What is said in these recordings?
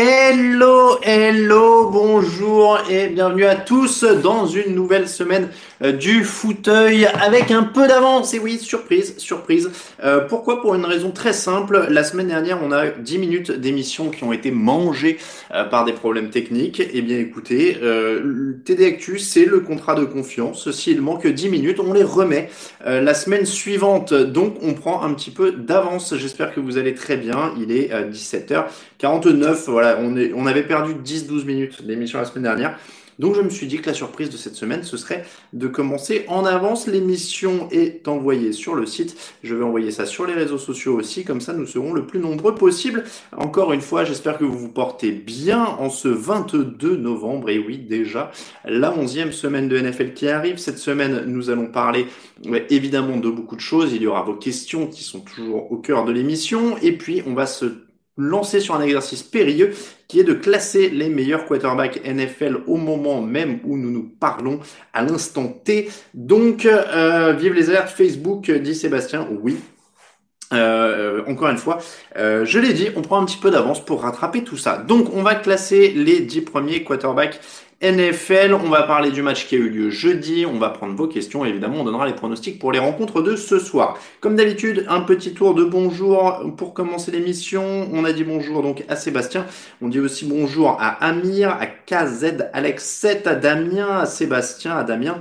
Hello, hello, bonjour et bienvenue à tous dans une nouvelle semaine euh, du fauteuil avec un peu d'avance. Et oui, surprise, surprise. Euh, pourquoi? Pour une raison très simple. La semaine dernière, on a 10 minutes d'émission qui ont été mangées euh, par des problèmes techniques. Eh bien écoutez, euh, TD Actu, c'est le contrat de confiance. S'il manque 10 minutes, on les remet la semaine suivante. Donc on prend un petit peu d'avance. J'espère que vous allez très bien. Il est 17h49. Voilà, on, avait perdu 10-12 minutes d'émission la semaine dernière. Donc je me suis dit que la surprise de cette semaine, ce serait de commencer en avance. L'émission est envoyée sur le site. Je vais envoyer ça sur les réseaux sociaux aussi. Comme ça, nous serons le plus nombreux possible. Encore une fois, j'espère que vous vous portez bien en ce 22 novembre. Et oui, déjà, la 11e semaine de NFL qui arrive. Cette semaine, nous allons parler évidemment de beaucoup de choses. Il y aura vos questions qui sont toujours au cœur de l'émission. Et puis, on va se lancer sur un exercice périlleux qui est de classer les meilleurs quarterbacks NFL au moment même où nous nous parlons à l'instant T. Donc, euh, vive les alertes Facebook, dit Sébastien. Oui, euh, encore une fois, euh, je l'ai dit, on prend un petit peu d'avance pour rattraper tout ça. Donc, on va classer les 10 premiers quarterbacks NFL. On va parler du match qui a eu lieu jeudi. On va prendre vos questions. Évidemment, on donnera les pronostics pour les rencontres de ce soir. Comme d'habitude, un petit tour de bonjour pour commencer l'émission. On a dit bonjour donc à Sébastien. On dit aussi bonjour à Amir, à KZ, Alex 7, à Damien, à Sébastien, à Damien,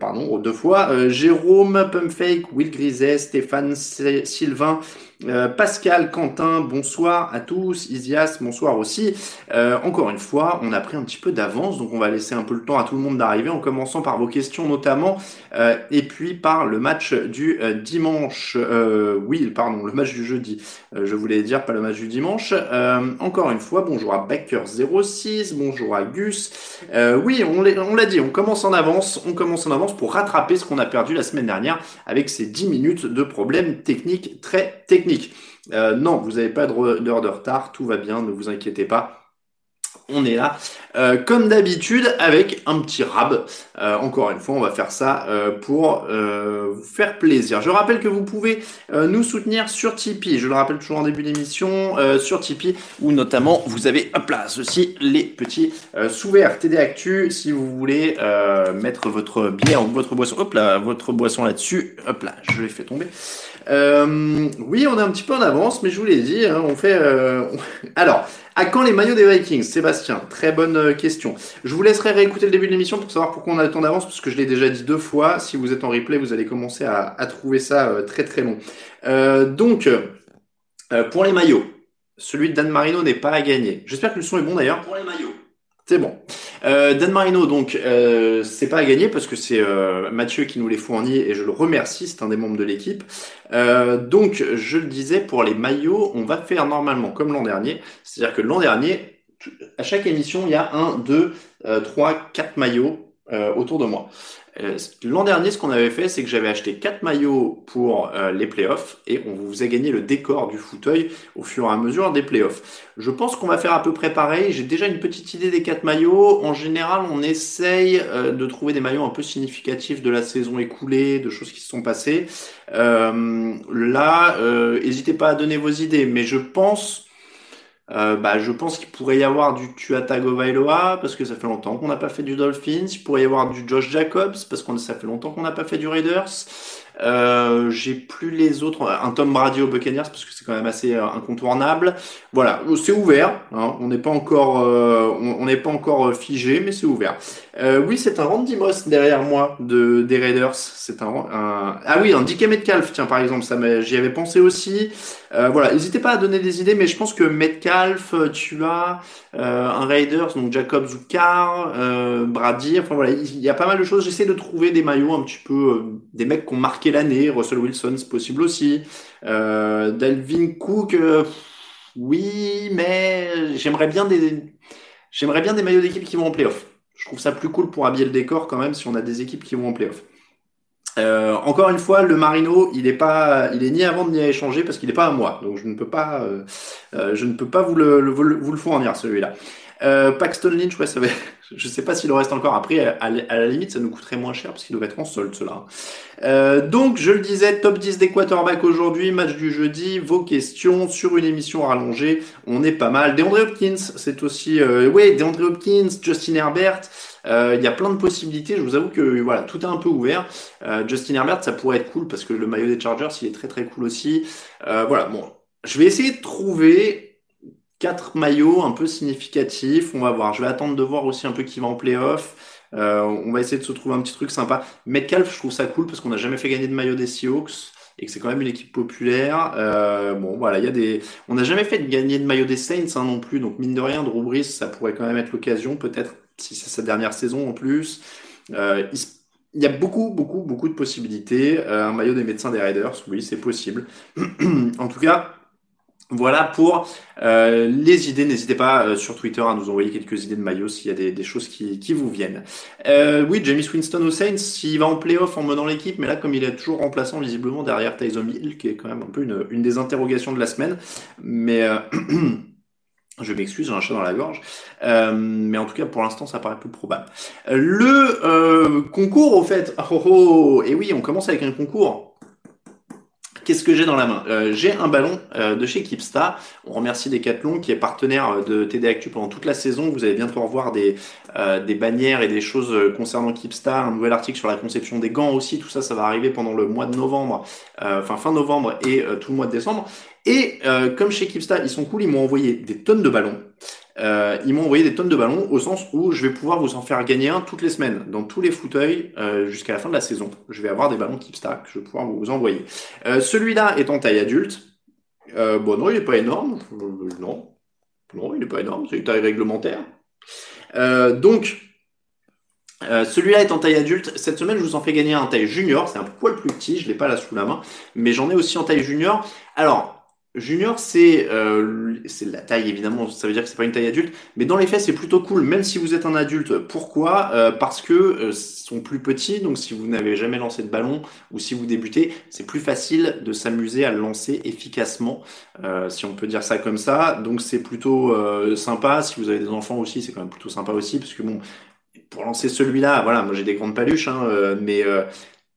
pardon, deux fois, euh, Jérôme, Pumpfake, Will Griset, Stéphane, Sylvain, euh, Pascal, Quentin, bonsoir à tous, Isias, bonsoir aussi. Euh, encore une fois, on a pris un petit peu d'avance, donc on va laisser un peu le temps à tout le monde d'arriver, en commençant par vos questions notamment, euh, et puis par le match du dimanche. Oui, pardon, le match du jeudi. je voulais dire pas le match du dimanche. encore une fois, bonjour à Baker06, bonjour à Gus. oui, on l'a dit, on commence en avance, on commence en avance pour rattraper ce qu'on a perdu la semaine dernière avec ces 10 minutes de problèmes techniques très techniques. Euh, non, vous n'avez pas d'heure de retard, tout va bien, ne vous inquiétez pas. On est là, euh, comme d'habitude, avec un petit rab. Euh, encore une fois, on va faire ça pour vous faire plaisir. Je rappelle que vous pouvez nous soutenir sur Tipeee. Je le rappelle toujours en début d'émission, sur Tipeee, où notamment vous avez, hop là, ceci, les petits sous verts TD Actu. Si vous voulez mettre votre bière ou votre boisson, hop là, votre boisson là-dessus, hop là, je l'ai fait tomber. Euh, oui, on est un petit peu en avance, mais je vous l'ai dit, hein, on fait. Euh, Alors, à quand les maillots des Vikings, Sébastien Très bonne euh, question. Je vous laisserai réécouter le début de l'émission pour savoir pourquoi on a tant d'avance, parce que je l'ai déjà dit deux fois. Si vous êtes en replay, vous allez commencer à, trouver ça euh, très très long. Euh, donc, pour les maillots, celui de Dan Marino n'est pas à gagner. J'espère que le son est bon d'ailleurs. Pour les maillots. C'est bon. Euh, Dan Marino, donc, euh, c'est pas à gagner parce que c'est euh, Mathieu qui nous les fournit et je le remercie, c'est un des membres de l'équipe. Euh, donc, je le disais, pour les maillots, on va faire normalement comme l'an dernier. C'est-à-dire que l'an dernier, à chaque émission, il y a un, deux, euh, trois, quatre maillots autour de moi. Euh, L'an dernier, ce qu'on avait fait, c'est que j'avais acheté quatre maillots pour euh, les playoffs et on vous a gagné le décor du fauteuil au fur et à mesure des playoffs. Je pense qu'on va faire à peu près pareil. J'ai déjà une petite idée des quatre maillots. En général, on essaye euh, de trouver des maillots un peu significatifs de la saison écoulée, de choses qui se sont passées. Euh, là, n'hésitez pas à donner vos idées, mais je pense euh, bah, je pense qu'il pourrait y avoir du Tua Tagovailoa parce que ça fait longtemps qu'on n'a pas fait du Dolphins. Il pourrait y avoir du Josh Jacobs parce que ça fait longtemps qu'on n'a pas fait du Raiders. Euh, j'ai plus les autres. Un Tom Brady au Buccaneers parce que c'est quand même assez euh, incontournable. Voilà, c'est ouvert. Hein. On n'est pas encore, euh, on n'est pas encore figé, mais c'est ouvert. Oui, c'est un Randy Moss derrière moi de des Raiders. C'est un, ah oui, un DK Metcalf. Tiens, par exemple, ça j'y avais pensé aussi. voilà, n'hésitez pas à donner des idées, mais je pense que Metcalf, tu as un Raiders, donc Jacob Zukar, Brady. Enfin voilà, il y a pas mal de choses. J'essaie de trouver des maillots un petit peu, des mecs qui ont marqué l'année. Russell Wilson, c'est possible aussi. Euh, Dalvin Cook, euh, oui, mais j'aimerais bien des, j'aimerais bien des maillots d'équipe qui vont en playoff. Je trouve ça plus cool pour habiller le décor quand même si on a des équipes qui vont en playoff. Euh, encore une fois, le Marino, il est pas, il est ni avant ni à échanger parce qu'il n'est pas à moi, donc je ne peux pas, euh, euh, je ne peux pas vous le, vous le fournir celui-là. Euh, Paxton Lynch, ouais, ça va... je sais pas s'il en reste encore. Après, à, la limite, ça nous coûterait moins cher parce qu'il doit être en solde, cela. Euh, donc, je le disais, top 10 des quarterbacks aujourd'hui, match du jeudi, vos questions sur une émission rallongée. On est pas mal. DeAndre Hopkins, c'est aussi, euh, ouais, DeAndre Hopkins, Justin Herbert. Euh, il y a plein de possibilités. Je vous avoue que voilà, tout est un peu ouvert. Euh, Justin Herbert, ça pourrait être cool parce que le maillot des Chargers, il est très très cool aussi. Voilà, bon, je vais essayer de trouver quatre maillots un peu significatifs. On va voir. Je vais attendre de voir aussi un peu qui va en playoff. Euh, on va essayer de se trouver un petit truc sympa. Metcalf, je trouve ça cool parce qu'on n'a jamais fait gagner de maillot des Seahawks et que c'est quand même une équipe populaire. Euh, bon, voilà, il y a des. On n'a jamais fait gagner de maillot des Saints hein, non plus, donc mine de rien, Drew Brees, ça pourrait quand même être l'occasion, peut-être si c'est sa dernière saison en plus. Euh, il... y a beaucoup, beaucoup, beaucoup de possibilités. Euh, un maillot des médecins des Raiders, oui, c'est possible. en tout cas, voilà pour euh, les idées. N'hésitez pas euh, sur Twitter à nous envoyer quelques idées de maillots s'il y a des, choses qui, vous viennent. Euh, oui, James Winston Saints, s'il va en playoff en menant l'équipe, mais là comme il est toujours remplaçant visiblement derrière Tyson Hill, qui est quand même un peu une, des interrogations de la semaine. Mais je m'excuse, j'ai un chat dans la gorge. mais en tout cas, pour l'instant, ça paraît plus probable. Le concours, au fait, oh, oh, oh, et oui, on commence avec un concours. Qu'est-ce que j'ai dans la main euh, J'ai un ballon euh, de chez Kipsta. On remercie Decathlon qui est partenaire euh, de TD Actu pendant toute la saison. Vous allez bientôt revoir des, des bannières et des choses concernant Kipsta, un nouvel article sur la conception des gants aussi. Tout ça, ça va arriver pendant le mois de novembre, enfin fin novembre et tout le mois de décembre. Et comme chez Kipsta, ils sont cool, ils m'ont envoyé des tonnes de ballons. Euh, ils m'ont envoyé des tonnes de ballons au sens où je vais pouvoir vous en faire gagner un toutes les semaines dans tous les fauteuils euh, jusqu'à la fin de la saison. Je vais avoir des ballons Keepstar que je vais pouvoir vous envoyer. Euh, Celui-là est en taille adulte. Euh, bon non, il n'est pas énorme. Euh, non, non, il n'est pas énorme. C'est une taille réglementaire. Euh, donc celui-là est en taille adulte. Cette semaine, je vous en fais gagner un en taille junior. C'est un poil plus petit. Je l'ai pas là sous la main, mais j'en ai aussi en taille junior. Alors Junior, c'est euh, la taille évidemment, ça veut dire que c'est pas une taille adulte, mais dans les faits c'est plutôt cool, même si vous êtes un adulte. Pourquoi? Euh, Parce que euh, sont plus petits, donc si vous n'avez jamais lancé de ballon ou si vous débutez, c'est plus facile de s'amuser à le lancer efficacement, euh, si on peut dire ça comme ça. Donc c'est plutôt euh, sympa. Si vous avez des enfants aussi, c'est quand même plutôt sympa aussi, parce que bon, pour lancer celui-là, voilà, moi j'ai des grandes paluches, hein, mais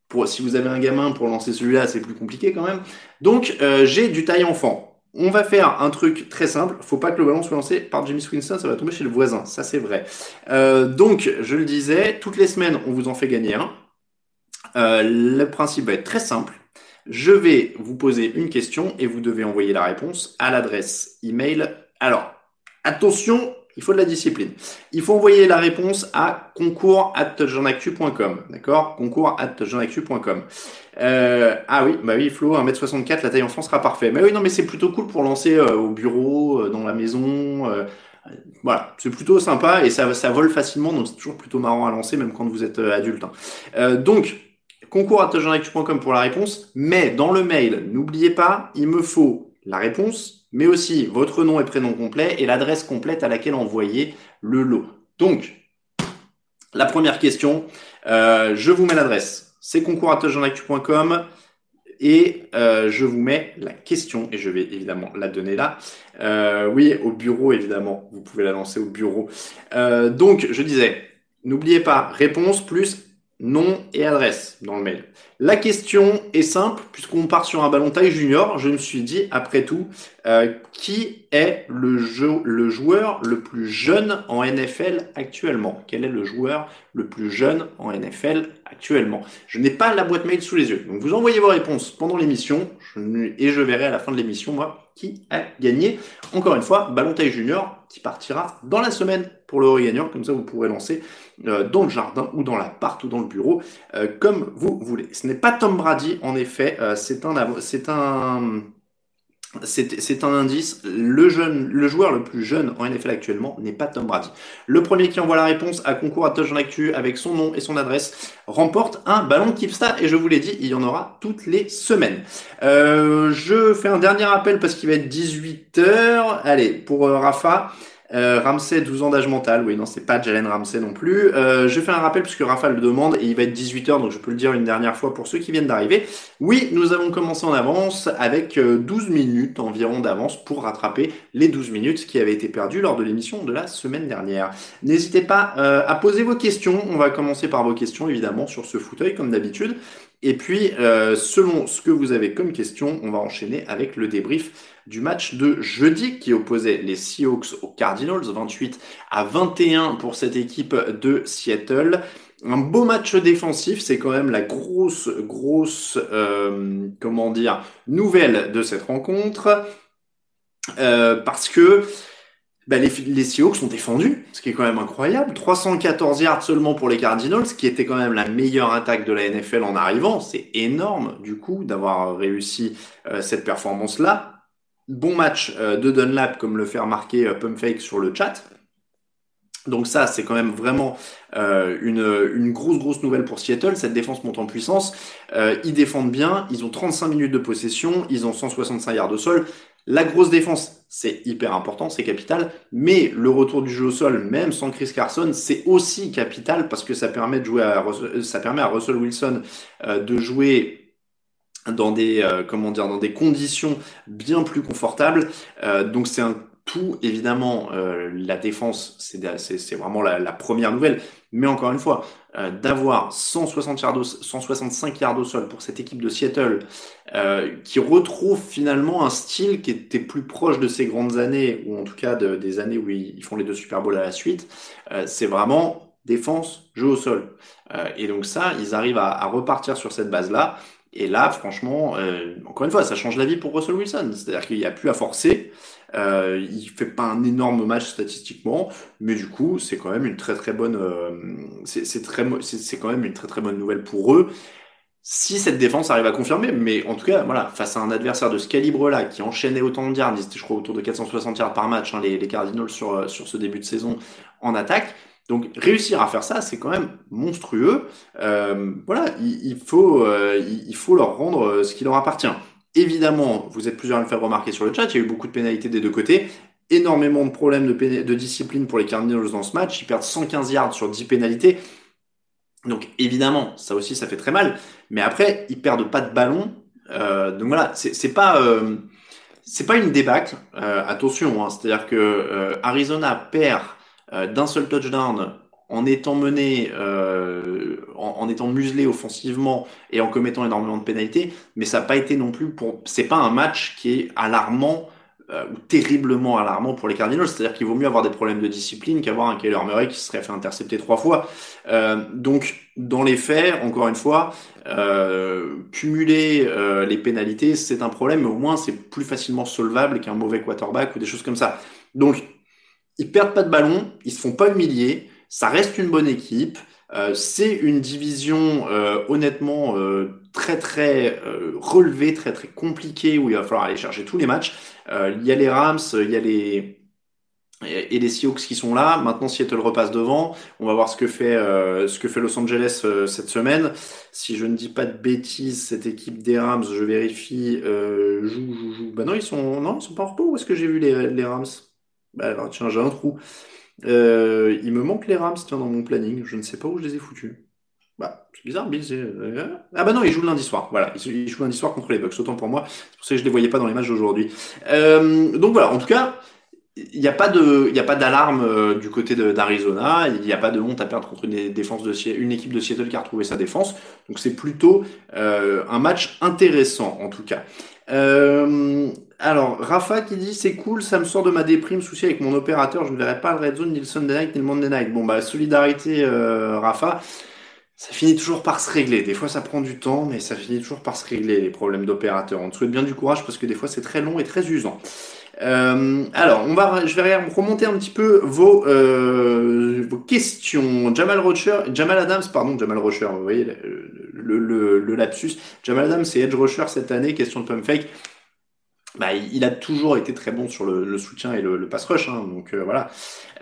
pour, si vous avez un gamin pour lancer celui-là, c'est plus compliqué quand même. Donc, euh, j'ai du taille enfant. On va faire un truc très simple. Faut pas que le ballon soit lancé par Jimmy Winston, ça va tomber chez le voisin. Ça, c'est vrai. Euh, donc, je le disais, toutes les semaines, on vous en fait gagner un. Euh, le principe va être très simple. Je vais vous poser une question et vous devez envoyer la réponse à l'adresse email. Alors, attention, il faut de la discipline. Il faut envoyer la réponse à concours d'accord? Concours euh, ah oui, bah oui, Flo, 1m64, la taille en France sera parfait. Mais oui, non, mais c'est plutôt cool pour lancer euh, au bureau, euh, dans la maison. Voilà, c'est plutôt sympa et ça, ça vole facilement, donc c'est toujours plutôt marrant à lancer, même quand vous êtes adulte. Hein. donc, concours pour la réponse, mais dans le mail, n'oubliez pas, il me faut la réponse, mais aussi votre nom et prénom complet et l'adresse complète à laquelle envoyer le lot. Donc, la première question, euh, je vous mets l'adresse, c'est concours.jeanactu.com et euh, je vous mets la question et je vais évidemment la donner là. Euh, oui, au bureau évidemment, vous pouvez la lancer au bureau. donc, je disais, n'oubliez pas, réponse plus nom et adresse dans le mail. La question est simple, puisqu'on part sur un ballon taille junior, je me suis dit, après tout, euh, qui est le, jeu, le joueur le plus jeune en NFL actuellement? Quel est le joueur le plus jeune en NFL actuellement? Je n'ai pas la boîte mail sous les yeux, donc vous envoyez vos réponses pendant l'émission, et je verrai à la fin de l'émission, moi, qui a gagné. Encore une fois, Ballon Taille Junior qui partira dans la semaine pour le gagnant. Comme ça, vous pourrez lancer euh, dans le jardin ou dans l'appart ou dans le bureau, euh, comme vous voulez. Ce n'est pas Tom Brady, en effet. Euh, c'est un, c'est un, c'est un indice. Le, joueur le plus jeune en NFL actuellement n'est pas Tom Brady. Le premier qui envoie la réponse à concours à Touch en Actu avec son nom et son adresse remporte un ballon Kipsta. Et je vous l'ai dit, il y en aura toutes les semaines. Euh, je fais un dernier appel parce qu'il va être 18h. Allez, pour euh, Rafa. Euh, Ramsey, 12 ans d'âge mental. Oui, non, c'est pas Jalen Ramsey non plus. Euh, je fais un rappel puisque Rafa le demande et il va être 18h, donc je peux le dire une dernière fois pour ceux qui viennent d'arriver. Oui, nous avons commencé en avance avec 12 euh, minutes environ d'avance pour rattraper les 12 minutes qui avaient été perdues lors de l'émission de la semaine dernière. N'hésitez pas euh, à poser vos questions. On va commencer par vos questions, évidemment, sur ce fauteuil, comme d'habitude. Et puis, euh, selon ce que vous avez comme question, on va enchaîner avec le débrief du match de jeudi qui opposait les Seahawks aux Cardinals, 28 à 21 pour cette équipe de Seattle. Un beau match défensif, c'est quand même la grosse, grosse, euh, comment dire, nouvelle de cette rencontre. Euh, parce que bah, les, les Seahawks sont défendus, ce qui est quand même incroyable. 314 yards seulement pour les Cardinals, qui était quand même la meilleure attaque de la NFL en arrivant. C'est énorme, du coup, d'avoir réussi euh, cette performance-là. Bon match euh, de Dunlap, comme le fait remarquer euh, Pumpfake sur le chat. Donc ça, c'est quand même vraiment euh, une, une, grosse, grosse nouvelle pour Seattle. Cette défense monte en puissance. Euh, ils défendent bien. Ils ont 35 minutes de possession. Ils ont 165 yards au sol. La grosse défense, c'est hyper important, c'est capital. Mais le retour du jeu au sol, même sans Chris Carson, c'est aussi capital parce que ça permet de jouer à, ça permet à Russell Wilson euh, de jouer dans des euh, comment dire dans des conditions bien plus confortables. Euh, donc c'est un tout, évidemment, euh, la défense, c'est vraiment la, la, première nouvelle. Mais encore une fois, euh, d'avoir 160 yards 165 yards au sol pour cette équipe de Seattle, euh, qui retrouve finalement un style qui était plus proche de ces grandes années, ou en tout cas de, des années où ils, font les deux Super Bowls à la suite, euh, c'est vraiment défense, jeu au sol. et donc ça, ils arrivent à, à repartir sur cette base-là. Et là, franchement, encore une fois, ça change la vie pour Russell Wilson. C'est-à-dire qu'il n'y a plus à forcer. Euh, il fait pas un énorme match statistiquement, mais du coup, c'est quand même une très très bonne, euh, c'est très, c'est quand même une très très bonne nouvelle pour eux. Si cette défense arrive à confirmer, mais en tout cas, voilà, face à un adversaire de ce calibre-là, qui enchaînait autant de yards, je crois, autour de 460 yards par match, hein, les, les, Cardinals sur, euh, sur ce début de saison en attaque. Donc réussir à faire ça, c'est quand même monstrueux. Euh, voilà, il, il faut, euh, il, faut leur rendre euh, ce qui leur appartient. Évidemment, vous êtes plusieurs à le faire remarquer sur le chat, il y a eu beaucoup de pénalités des deux côtés, énormément de problèmes de, discipline pour les Cardinals dans ce match, ils perdent 115 yards sur 10 pénalités. Donc évidemment, ça aussi, ça fait très mal. Mais après, ils perdent pas de ballon. Euh, donc voilà, c'est pas euh, c'est pas une débâcle. Euh, attention, hein, c'est-à-dire que Arizona perd d'un seul touchdown en étant mené, euh, en, étant muselé offensivement et en commettant énormément de pénalités, mais ça n'a pas été non plus pour. C'est pas un match qui est alarmant euh, ou terriblement alarmant pour les Cardinals. C'est-à-dire qu'il vaut mieux avoir des problèmes de discipline qu'avoir un Kyler Murray qui se serait fait intercepter trois fois. Euh, donc, dans les faits, encore une fois, cumuler les pénalités, c'est un problème, mais au moins c'est plus facilement solvable qu'un mauvais quarterback ou des choses comme ça. Donc, ils perdent pas de ballon, ils se font pas humilier. Ça reste une bonne équipe. Euh, c'est une division euh, honnêtement euh, très très relevée, très très compliquée où il va falloir aller chercher tous les matchs. Il y a les Rams, il y a les et les Seahawks qui sont là. Maintenant, Seattle repasse devant. On va voir ce que fait ce que fait Los Angeles cette semaine. Si je ne dis pas de bêtises, cette équipe des Rams, je vérifie, joue joue joue. Bah non, ils sont non, ils sont pas en repos. Où est-ce que j'ai vu les les Rams? Bah tiens, j'ai un trou. Euh, il me manque les Rams tiens, dans mon planning. Je ne sais pas où je les ai foutus. Bah, c'est bizarre, Bill. Euh, ah bah non, ils jouent lundi soir. Voilà, ils jouent lundi soir contre les Bucks. Autant pour moi. C'est pour ça que je les voyais pas dans les matchs d'aujourd'hui. Euh, donc voilà, en tout cas, il n'y a pas de, il a pas d'alarme euh, du côté d'Arizona. Il n'y a pas de honte à perdre contre une défense de une équipe de Seattle qui a retrouvé sa défense. Donc c'est plutôt euh, un match intéressant en tout cas. Euh, alors Rafa qui dit c'est cool, ça me sort de ma déprime, souci avec mon opérateur, je ne verrai pas le Red Zone ni le Sunday Night ni le Monday Night. Bon bah solidarité Rafa. Ça finit toujours par se régler. Des fois, ça prend du temps, mais ça finit toujours par se régler, les problèmes d'opérateur. On te souhaite bien du courage parce que des fois, c'est très long et très usant. Euh, alors, on va, je vais remonter un petit peu vos, euh, vos questions. Jamal Rocher, Jamal Adams, pardon, Jamal Rocher, vous voyez le, le, le, lapsus. Jamal Adams, c'est Edge Rocher cette année, question de pump fake. Bah, il a toujours été très bon sur le, le soutien et le, le pass rush, hein, donc euh, voilà.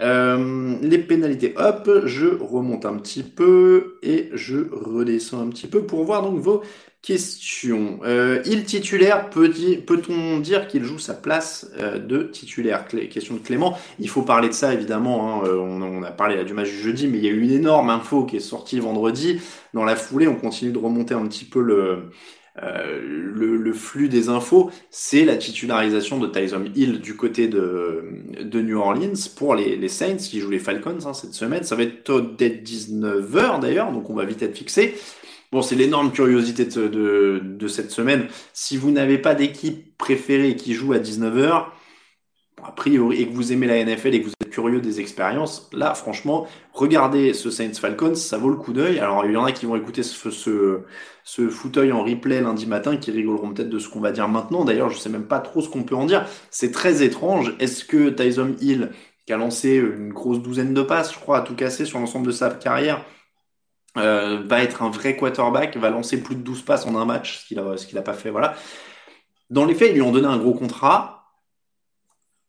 Euh, les pénalités, hop, je remonte un petit peu et je redescends un petit peu pour voir donc vos Question. Euh, il titulaire, peut-on dire qu'il joue sa place euh, de titulaire? Question de Clément. Il faut parler de ça évidemment. Hein. Euh, on, a parlé là, du match du jeudi, mais il y a eu une énorme info qui est sortie vendredi. Dans la foulée, on continue de remonter un petit peu le, le, flux des infos. C'est la titularisation de Tyson Hill du côté de, de New Orleans pour les, Saints qui jouent les Falcons hein, cette semaine. Ça va être dès 19h d'ailleurs, donc on va vite être fixé. Bon, c'est l'énorme curiosité de, cette semaine. Si vous n'avez pas d'équipe préférée qui joue à 19h, a priori, et que vous aimez la NFL et que vous curieux des expériences, là, franchement, regardez ce Saints Falcons, ça vaut le coup d'œil. Alors, il y en a qui vont écouter ce, ce, fauteuil en replay lundi matin, qui rigoleront peut-être de ce qu'on va dire maintenant. D'ailleurs, je sais même pas trop ce qu'on peut en dire. C'est très étrange. Est-ce que Tyson Hill, qui a lancé une grosse douzaine de passes, je crois, à tout casser sur l'ensemble de sa carrière, euh, va être un vrai quarterback, va lancer plus de 12 passes en un match, ce qu'il a, ce qu'il a pas fait, voilà. Dans les faits, ils lui ont donné un gros contrat.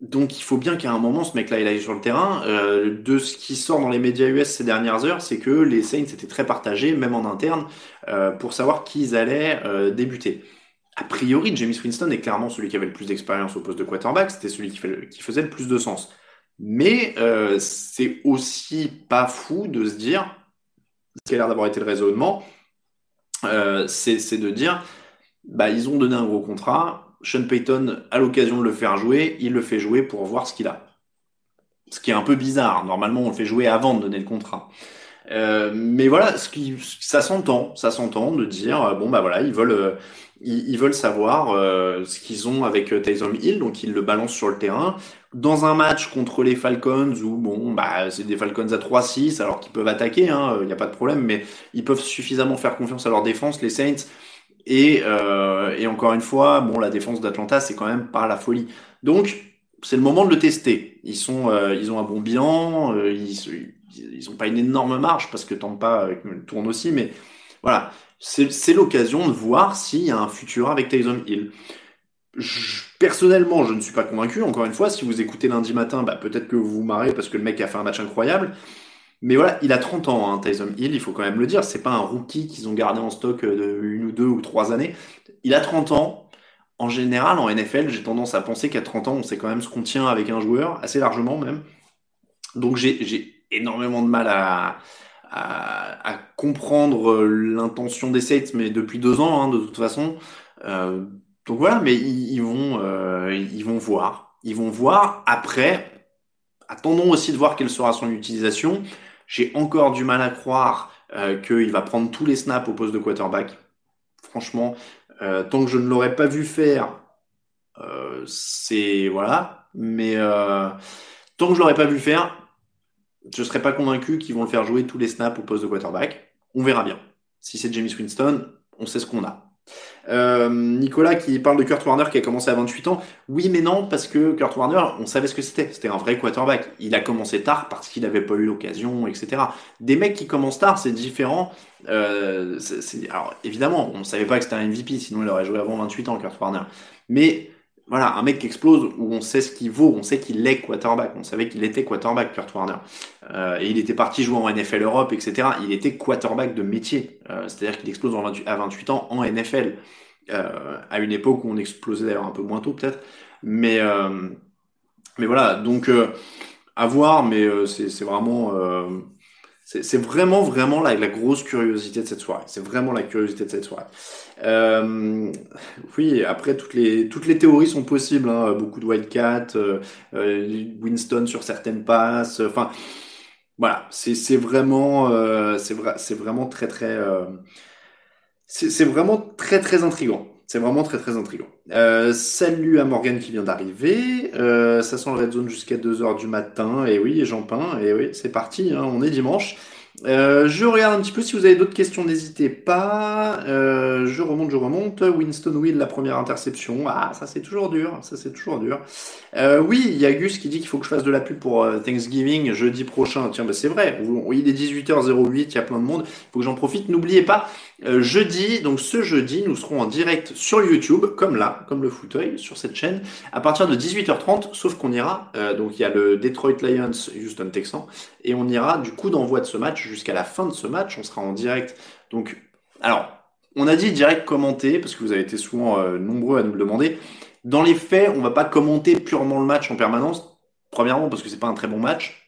Donc il faut bien qu'à un moment, ce mec-là, il aille sur le terrain. Euh, de ce qui sort dans les médias US ces dernières heures, c'est que les Saints étaient très partagés, même en interne, euh, pour savoir qui ils allaient débuter. A priori, James Winston est clairement celui qui avait le plus d'expérience au poste de quarterback, c'était celui qui, faisait le plus de sens. Mais c'est aussi pas fou de se dire, ce qui a l'air d'avoir été le raisonnement, euh, c'est de dire, bah, ils ont donné un gros contrat, Sean Payton a l'occasion de le faire jouer, il le fait jouer pour voir ce qu'il a. Ce qui est un peu bizarre. Normalement, on le fait jouer avant de donner le contrat. Euh, mais voilà, ce qui, ça s'entend, ça s'entend de dire, euh, bon bah voilà, ils veulent, ils, veulent savoir ce qu'ils ont avec Tyson Hill, donc ils le balancent sur le terrain dans un match contre les Falcons où bon bah c'est des Falcons à 3-6 alors qu'ils peuvent attaquer, il hein, n'y a pas de problème, mais ils peuvent suffisamment faire confiance à leur défense, les Saints. Et, euh, et encore une fois, bon la défense d'Atlanta c'est quand même pas la folie. Donc c'est le moment de le tester. Ils sont, euh, ils ont un bon bilan, euh, ils, ils ont pas une énorme marge parce que Tampa tourne aussi, mais voilà, c'est l'occasion de voir s'il y a un futur avec Tyson Hill personnellement, je ne suis pas convaincu. Encore une fois, si vous écoutez lundi matin, bah, peut-être que vous vous marrez parce que le mec a fait un match incroyable. Mais voilà, il a 30 ans, hein, Tyson Hill, il faut quand même le dire. C'est pas un rookie qu'ils ont gardé en stock de une ou deux ou trois années. Il a 30 ans. En général, en NFL, j'ai tendance à penser qu'à 30 ans, on sait quand même ce qu'on tient avec un joueur, assez largement même. Donc j'ai énormément de mal à, à, comprendre l'intention des Saints, mais depuis deux ans, hein, de toute façon. Euh, donc voilà, mais ils, vont, euh, ils vont voir. Ils vont voir. Après, attendons aussi de voir quelle sera son utilisation. J'ai encore du mal à croire euh, qu'il va prendre tous les snaps au poste de quarterback. Franchement, euh, tant que je ne l'aurais pas vu faire, c'est voilà. Mais tant que je l'aurais pas vu faire, je ne serais pas convaincu qu'ils vont le faire jouer tous les snaps au poste de quarterback. On verra bien. Si c'est James Winston, on sait ce qu'on a. Euh, Nicolas qui parle de Kurt Warner qui a commencé à 28 ans. Oui, mais non, parce que Kurt Warner, on savait ce que c'était. C'était un vrai quarterback. Il a commencé tard parce qu'il n'avait pas eu l'occasion, etc. Des mecs qui commencent tard, c'est différent. Euh, alors, évidemment, on ne savait pas que c'était un MVP, sinon il aurait joué avant 28 ans, Kurt Warner. Mais voilà, un mec qui explose où on sait ce qu'il vaut, on sait qu'il est quarterback, on savait qu'il était quarterback, Kurt Warner. Euh, et il était parti jouer en NFL Europe, etc. Il était quarterback de métier, euh, c'est-à-dire qu'il explose à 28 ans en NFL, euh, à une époque où on explosait d'ailleurs un peu moins tôt peut-être. Mais, mais voilà, donc à voir, mais c'est vraiment C'est vraiment, vraiment la, grosse curiosité de cette soirée. C'est vraiment la curiosité de cette soirée. Euh, oui, après, toutes les, toutes les théories sont possibles. Hein. Beaucoup de Wildcat, euh, euh, Winston sur certaines passes. Enfin, voilà, c'est vraiment, euh, c'est c'est vraiment très, très, euh, c'est vraiment très, très intriguant. C'est vraiment très très intriguant. Euh, salut à Morgan qui vient d'arriver. Euh, ça sent le red zone jusqu'à 2h du matin. Et oui, j'en peins. Et oui, c'est parti. Hein, on est dimanche. Euh, je regarde un petit peu. Si vous avez d'autres questions, n'hésitez pas. Euh, je remonte, je remonte. Winston Will, la première interception. Ah, ça c'est toujours dur. Ça c'est toujours dur. Euh, oui, il y a Gus qui dit qu'il faut que je fasse de la pub pour euh, Thanksgiving jeudi prochain. Tiens, bah, c'est vrai. Il est 18h08, il y a plein de monde. Il faut que j'en profite. N'oubliez pas, euh, jeudi, donc ce jeudi, nous serons en direct sur YouTube, comme là, comme le fauteuil, sur cette chaîne, à partir de 18h30, sauf qu'on ira, donc il y a le Detroit Lions, Houston Texans, et on ira du coup d'envoi de ce match jusqu'à la fin de ce match. On sera en direct. Donc, alors, on a dit direct commenter, parce que vous avez été souvent nombreux à nous le demander. Dans les faits, on va pas commenter purement le match en permanence. Premièrement, parce que c'est pas un très bon match.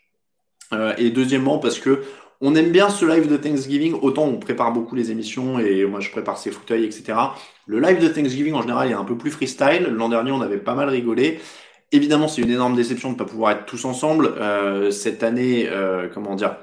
Euh, et deuxièmement, parce que on aime bien ce live de Thanksgiving. Autant on prépare beaucoup les émissions et moi je prépare ces fauteuils, etc. Le live de Thanksgiving en général est un peu plus freestyle. L'an dernier, on avait pas mal rigolé. Évidemment, c'est une énorme déception de ne pas pouvoir être tous ensemble. Euh, cette année, euh, comment dire,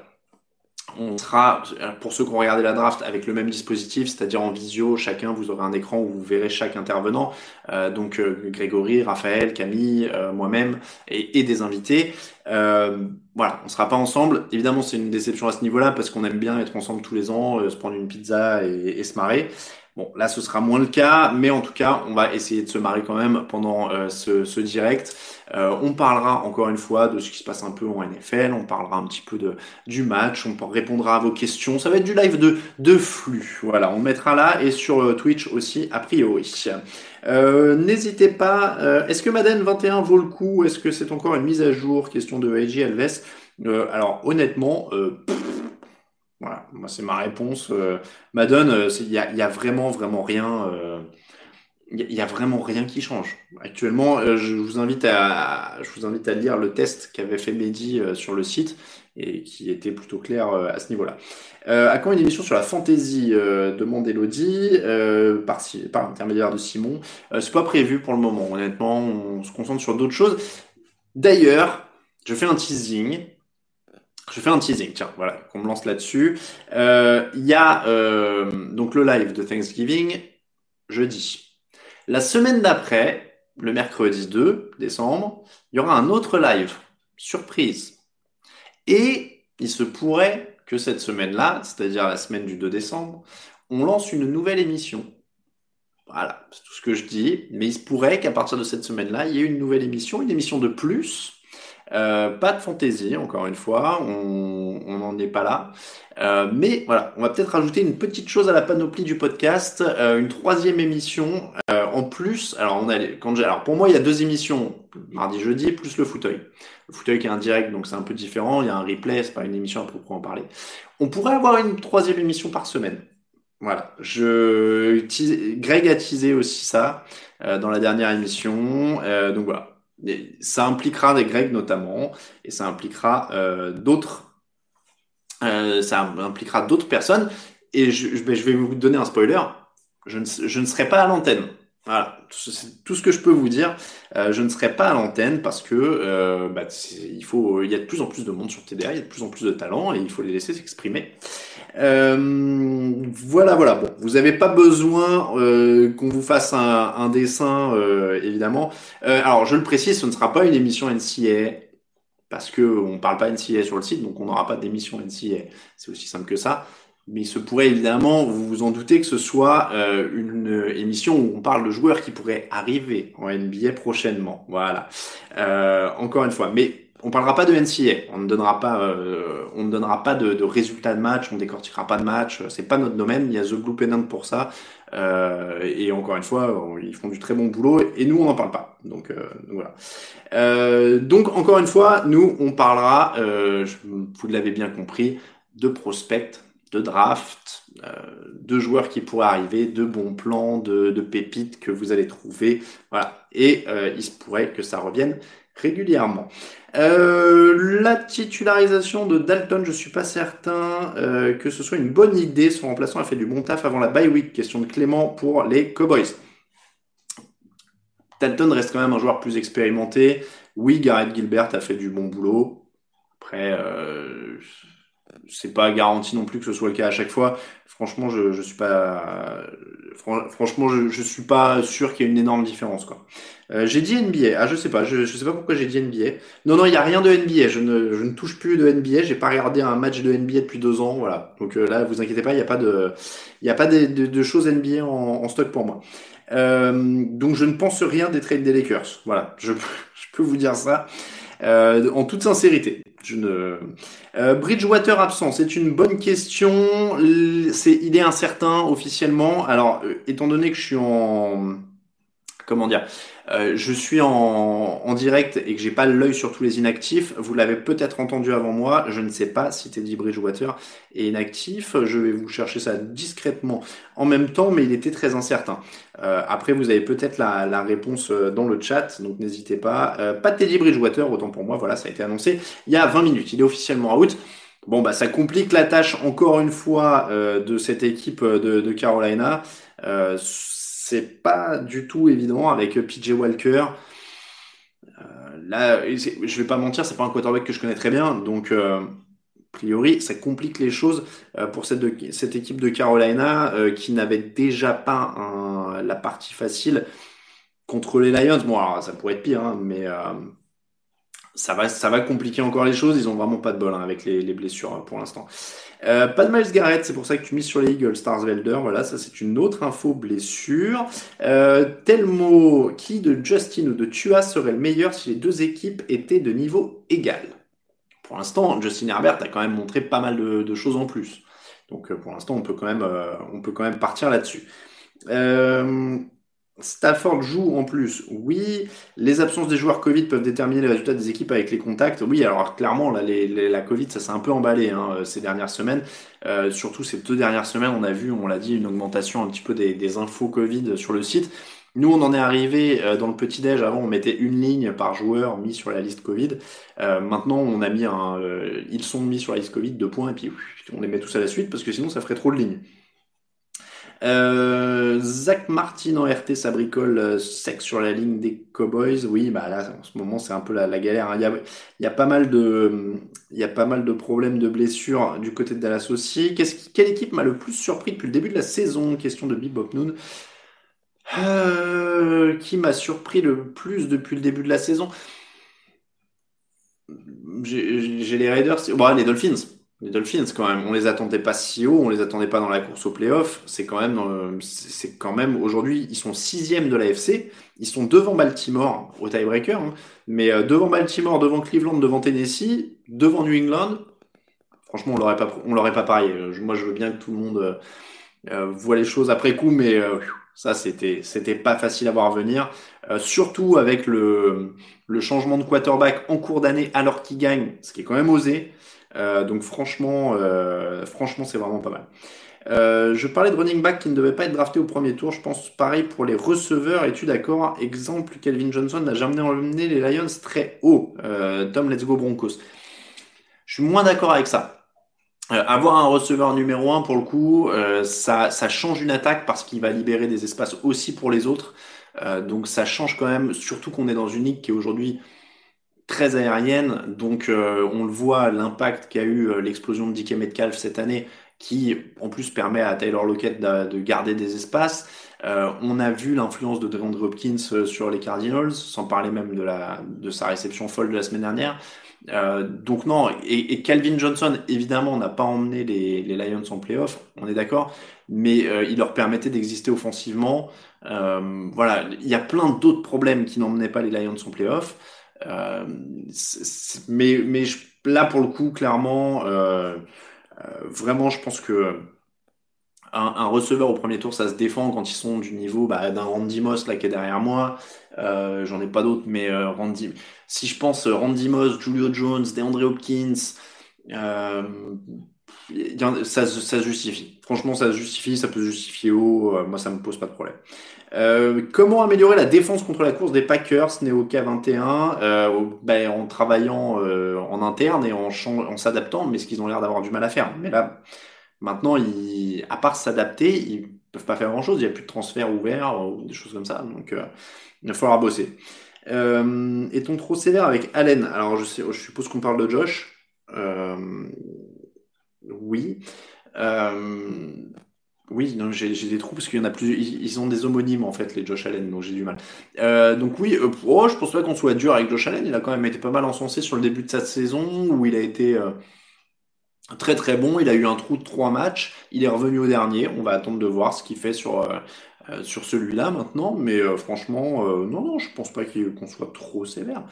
on sera, pour ceux qui ont regardé la draft, avec le même dispositif, c'est-à-dire en visio, chacun, vous aurez un écran où vous verrez chaque intervenant, euh, donc euh, Grégory, Raphaël, Camille, euh, moi-même, et, des invités. voilà, on sera pas ensemble. Évidemment, c'est une déception à ce niveau-là, parce qu'on aime bien être ensemble tous les ans, se prendre une pizza et, et se marrer. Bon, là, ce sera moins le cas, mais en tout cas, on va essayer de se marrer quand même pendant ce, ce, direct. Euh, on parlera encore une fois de ce qui se passe un peu en NFL, on parlera un petit peu de, du match, on répondra à vos questions. Ça va être du live de, de flux. Voilà, on mettra là et sur euh, Twitch aussi, a priori. Euh, N'hésitez pas. Euh, est-ce que Madden 21 vaut le coup? Est-ce que c'est encore une mise à jour? Question de AJ Alves. Euh, alors honnêtement, voilà, moi c'est ma réponse. Madden, il y a, y a, vraiment vraiment rien il y, a vraiment rien qui change. Actuellement, euh, je vous invite à, je vous invite à lire le test qu'avait fait Mehdi euh, sur le site et qui était plutôt clair euh, à ce niveau-là. à quand une émission sur la fantaisie demande Elodie par, par l'intermédiaire de Simon. c'est pas prévu pour le moment. Honnêtement, on se concentre sur d'autres choses. D'ailleurs, je fais un teasing. Je fais un teasing, tiens, voilà, qu'on me lance là-dessus. Il y a donc le live de Thanksgiving jeudi. La semaine d'après, le mercredi 2 décembre, il y aura un autre live, surprise. Et il se pourrait que cette semaine-là, c'est-à-dire la semaine du 2 décembre, on lance une nouvelle émission. Voilà, c'est tout ce que je dis. Mais il se pourrait qu'à partir de cette semaine-là, il y ait une nouvelle émission, une émission de plus. Euh, pas de fantaisie, encore une fois, on n'en est pas là. Euh, mais voilà, on va peut-être rajouter une petite chose à la panoplie du podcast, euh, une troisième émission euh, en plus. Alors on a, quand alors pour moi il y a deux émissions, mardi jeudi plus le fauteuil. Le fauteuil qui est indirect donc c'est un peu différent. Il y a un replay, c'est pas une émission à proprement parler. On pourrait avoir une troisième émission par semaine. Voilà, je Greg a teasé aussi ça dans la dernière émission. donc voilà, ça impliquera des Grecs notamment et ça impliquera d'autres euh, ça impliquera d'autres personnes. Et je, vais vous donner un spoiler. Je ne serai pas à l'antenne. Voilà, tout ce que je peux vous dire. Euh, je ne serai pas à l'antenne parce que euh, bah, il faut, y a de plus en plus de monde sur TDA, il y a de plus en plus de talents et il faut les laisser s'exprimer. Euh, voilà, voilà. Bon, vous n'avez pas besoin qu'on vous fasse un, un dessin, évidemment. alors, je le précise, ce ne sera pas une émission NCA parce que on parle pas NCA sur le site, donc on n'aura pas d'émission NCA. C'est aussi simple que ça. Mais il se pourrait évidemment, vous vous en doutez, que ce soit euh, une émission où on parle de joueurs qui pourraient arriver en NBA prochainement. Voilà. Euh, encore une fois, mais on parlera pas de NCA. On ne donnera pas, euh, on ne donnera pas de, de, résultats de match. On décortiquera pas de match. C'est pas notre domaine. Il y a The Blue Pennant pour ça. Euh, et encore une fois, ils font du très bon boulot et nous, on n'en parle pas. Donc, euh, voilà. Euh, donc encore une fois, nous, on parlera, vous l'avez bien compris, de prospect, de draft, deux joueurs qui pourraient arriver, de bons plans, de, de pépites que vous allez trouver. Voilà. Et il se pourrait que ça revienne régulièrement. Euh, la titularisation de Dalton, je suis pas certain euh, que ce soit une bonne idée. Son remplaçant a fait du bon taf avant la bye week. Question de Clément pour les Cowboys. Dalton reste quand même un joueur plus expérimenté. Oui, Garrett Gilbert a fait du bon boulot. Après, euh, c'est pas garanti non plus que ce soit le cas à chaque fois. Franchement, je, je suis pas, franchement, je, suis pas sûr qu'il y ait une énorme différence, quoi. Euh, j'ai dit NBA. Ah, je sais pas. Je, sais pas pourquoi j'ai dit NBA. Non, non, il y a rien de NBA. Je ne, je ne touche plus de NBA. J'ai pas regardé un match de NBA depuis deux ans. Voilà. Donc euh, là, vous inquiétez pas, il n'y a pas de, il y a pas de, de, choses NBA en, stock pour moi. Euh, donc je ne pense rien des trades des Lakers. Voilà. Je peux vous dire ça. Euh, en toute sincérité. Je ne... Euh, Bridgewater absent, c'est une bonne question. C'est, il est incertain officiellement. Alors, euh, étant donné que je suis en, comment dire, euh, je suis en, direct et que j'ai pas l'œil sur tous les inactifs. Vous l'avez peut-être entendu avant moi. Je ne sais pas si Teddy Bridgewater est inactif. Je vais vous chercher ça discrètement en même temps, mais il était très incertain. Euh, après, vous avez peut-être la, réponse euh, dans le chat, donc n'hésitez pas. Pas de Teddy Bridgewater, autant pour moi. Voilà, ça a été annoncé il y a 20 minutes. Il est officiellement out. Bon, bah, ça complique la tâche encore une fois de cette équipe de, Carolina. C'est pas du tout évident avec PJ Walker. Euh, là, je vais pas mentir, c'est pas un quarterback que je connais très bien, donc euh, a priori, ça complique les choses euh, pour cette, cette équipe de Carolina qui n'avait déjà pas la partie facile contre les Lions. Bon, alors ça pourrait être pire, hein, mais ça va, ça va compliquer encore les choses. Ils ont vraiment pas de bol hein, avec les, les, blessures pour l'instant. Euh, pas de Miles Garrett, c'est pour ça que tu mises sur les Eagles, Starsvelder. Voilà, ça c'est une autre info blessure. Euh, Telmo, qui de Justin ou de Tua serait le meilleur si les deux équipes étaient de niveau égal? Pour l'instant, Justin Herbert a quand même montré pas mal de, choses en plus. Donc euh, pour l'instant, on peut quand même, on peut quand même partir là-dessus. Stafford joue en plus, oui. Les absences des joueurs Covid peuvent déterminer les résultats des équipes avec les contacts. Oui, alors clairement, là, la Covid, ça s'est un peu emballé hein, ces dernières semaines. Euh, surtout ces deux dernières semaines, on a vu, on l'a dit, une augmentation un petit peu des, infos Covid sur le site. Nous, on en est arrivé euh, dans le petit-déj. Avant, on mettait une ligne par joueur mis sur la liste Covid. Euh, maintenant, on a mis. Euh, ils sont mis sur la liste Covid, deux points, et puis on les met tous à la suite, parce que sinon, ça ferait trop de lignes. Euh, Zach Martin en RT, ça bricole euh, sec sur la ligne des Cowboys. Oui, bah là, en ce moment, c'est un peu la, galère. Il, y a, pas mal de, problèmes de blessures du côté de Dallas aussi. Quelle équipe m'a le plus surpris depuis le début de la saison? Question de Bebop Noon. Euh, qui m'a surpris le plus depuis le début de la saison? J'ai les Raiders, bon, les Dolphins. Les Dolphins, quand même, on les attendait pas si haut, on les attendait pas dans la course au playoff. C'est quand même, c'est quand même aujourd'hui, ils sont sixième de la FC. Ils sont devant Baltimore au tiebreaker, hein, mais euh, devant Baltimore, devant Cleveland, devant Tennessee, devant New England. Franchement, on l'aurait pas, on l'aurait pas parié. Moi, je veux bien que tout le monde euh, voit les choses après coup, mais euh, ça, c'était, c'était pas facile à voir venir. Euh, surtout avec le, le changement de quarterback en cours d'année alors qu'il gagne, ce qui est quand même osé. Euh, donc franchement, euh, franchement, c'est vraiment pas mal. Euh, je parlais de running back qui ne devait pas être drafté au premier tour. Je pense pareil pour les receveurs. Es-tu d'accord? Exemple, Kelvin Johnson n'a jamais emmené les Lions très haut. Tom, let's go Broncos. Je suis moins d'accord avec ça. Avoir un receveur numéro un, pour le coup, ça, ça change une attaque parce qu'il va libérer des espaces aussi pour les autres. donc ça change quand même, surtout qu'on est dans une ligue qui est aujourd'hui très aérienne. Donc, euh, on le voit, l'impact qu'a eu euh, l'explosion de DK Metcalf cette année, qui en plus permet à Taylor Lockett de, de garder des espaces. Euh, on a vu l'influence de DeAndre Hopkins euh, sur les Cardinals, sans parler même de, la, de sa réception folle de la semaine dernière. Euh, donc non, et, et, Calvin Johnson, évidemment, n'a pas emmené les, les, Lions en playoff, on est d'accord, mais euh, il leur permettait d'exister offensivement. Euh, voilà, il y a plein d'autres problèmes qui n'emmenaient pas les Lions en playoff. Euh, mais là, pour le coup, clairement, euh, euh, vraiment, je pense que un, receveur au premier tour, ça se défend quand ils sont du niveau bah, d'un Randy Moss là qui est derrière moi. J'en ai pas d'autres, mais Randy. Si je pense Randy Moss, Julio Jones, DeAndre Hopkins, ça, ça justifie. Franchement, ça justifie, ça peut se justifier haut. moi, ça me pose pas de problème. Euh, comment améliorer la défense contre la course des Packers Neoka 21 euh, ben, en travaillant euh, en interne et en, s'adaptant, mais ce qu'ils ont l'air d'avoir du mal à faire. Mais là, maintenant, à part s'adapter, ils peuvent pas faire grand-chose. Il n'y a plus de transfert ouvert ou des choses comme ça. Donc, euh, il va falloir bosser. Est-on trop sévère avec Allen? Alors, je suppose qu'on parle de Josh. oui. Euh, oui, j'ai des trous parce qu'il y en a plus. Ils, ont des homonymes en fait, les Josh Allen, donc j'ai du mal. Euh, donc oui, euh, oh, je pense pas qu'on soit dur avec Josh Allen. Il a quand même été pas mal encensé sur le début de sa saison où il a été euh, très très bon. Il a eu un trou de trois matchs. Il est revenu au dernier. On va attendre de voir ce qu'il fait sur sur celui-là maintenant. Mais franchement, non non, je pense pas qu'on soit trop sévère.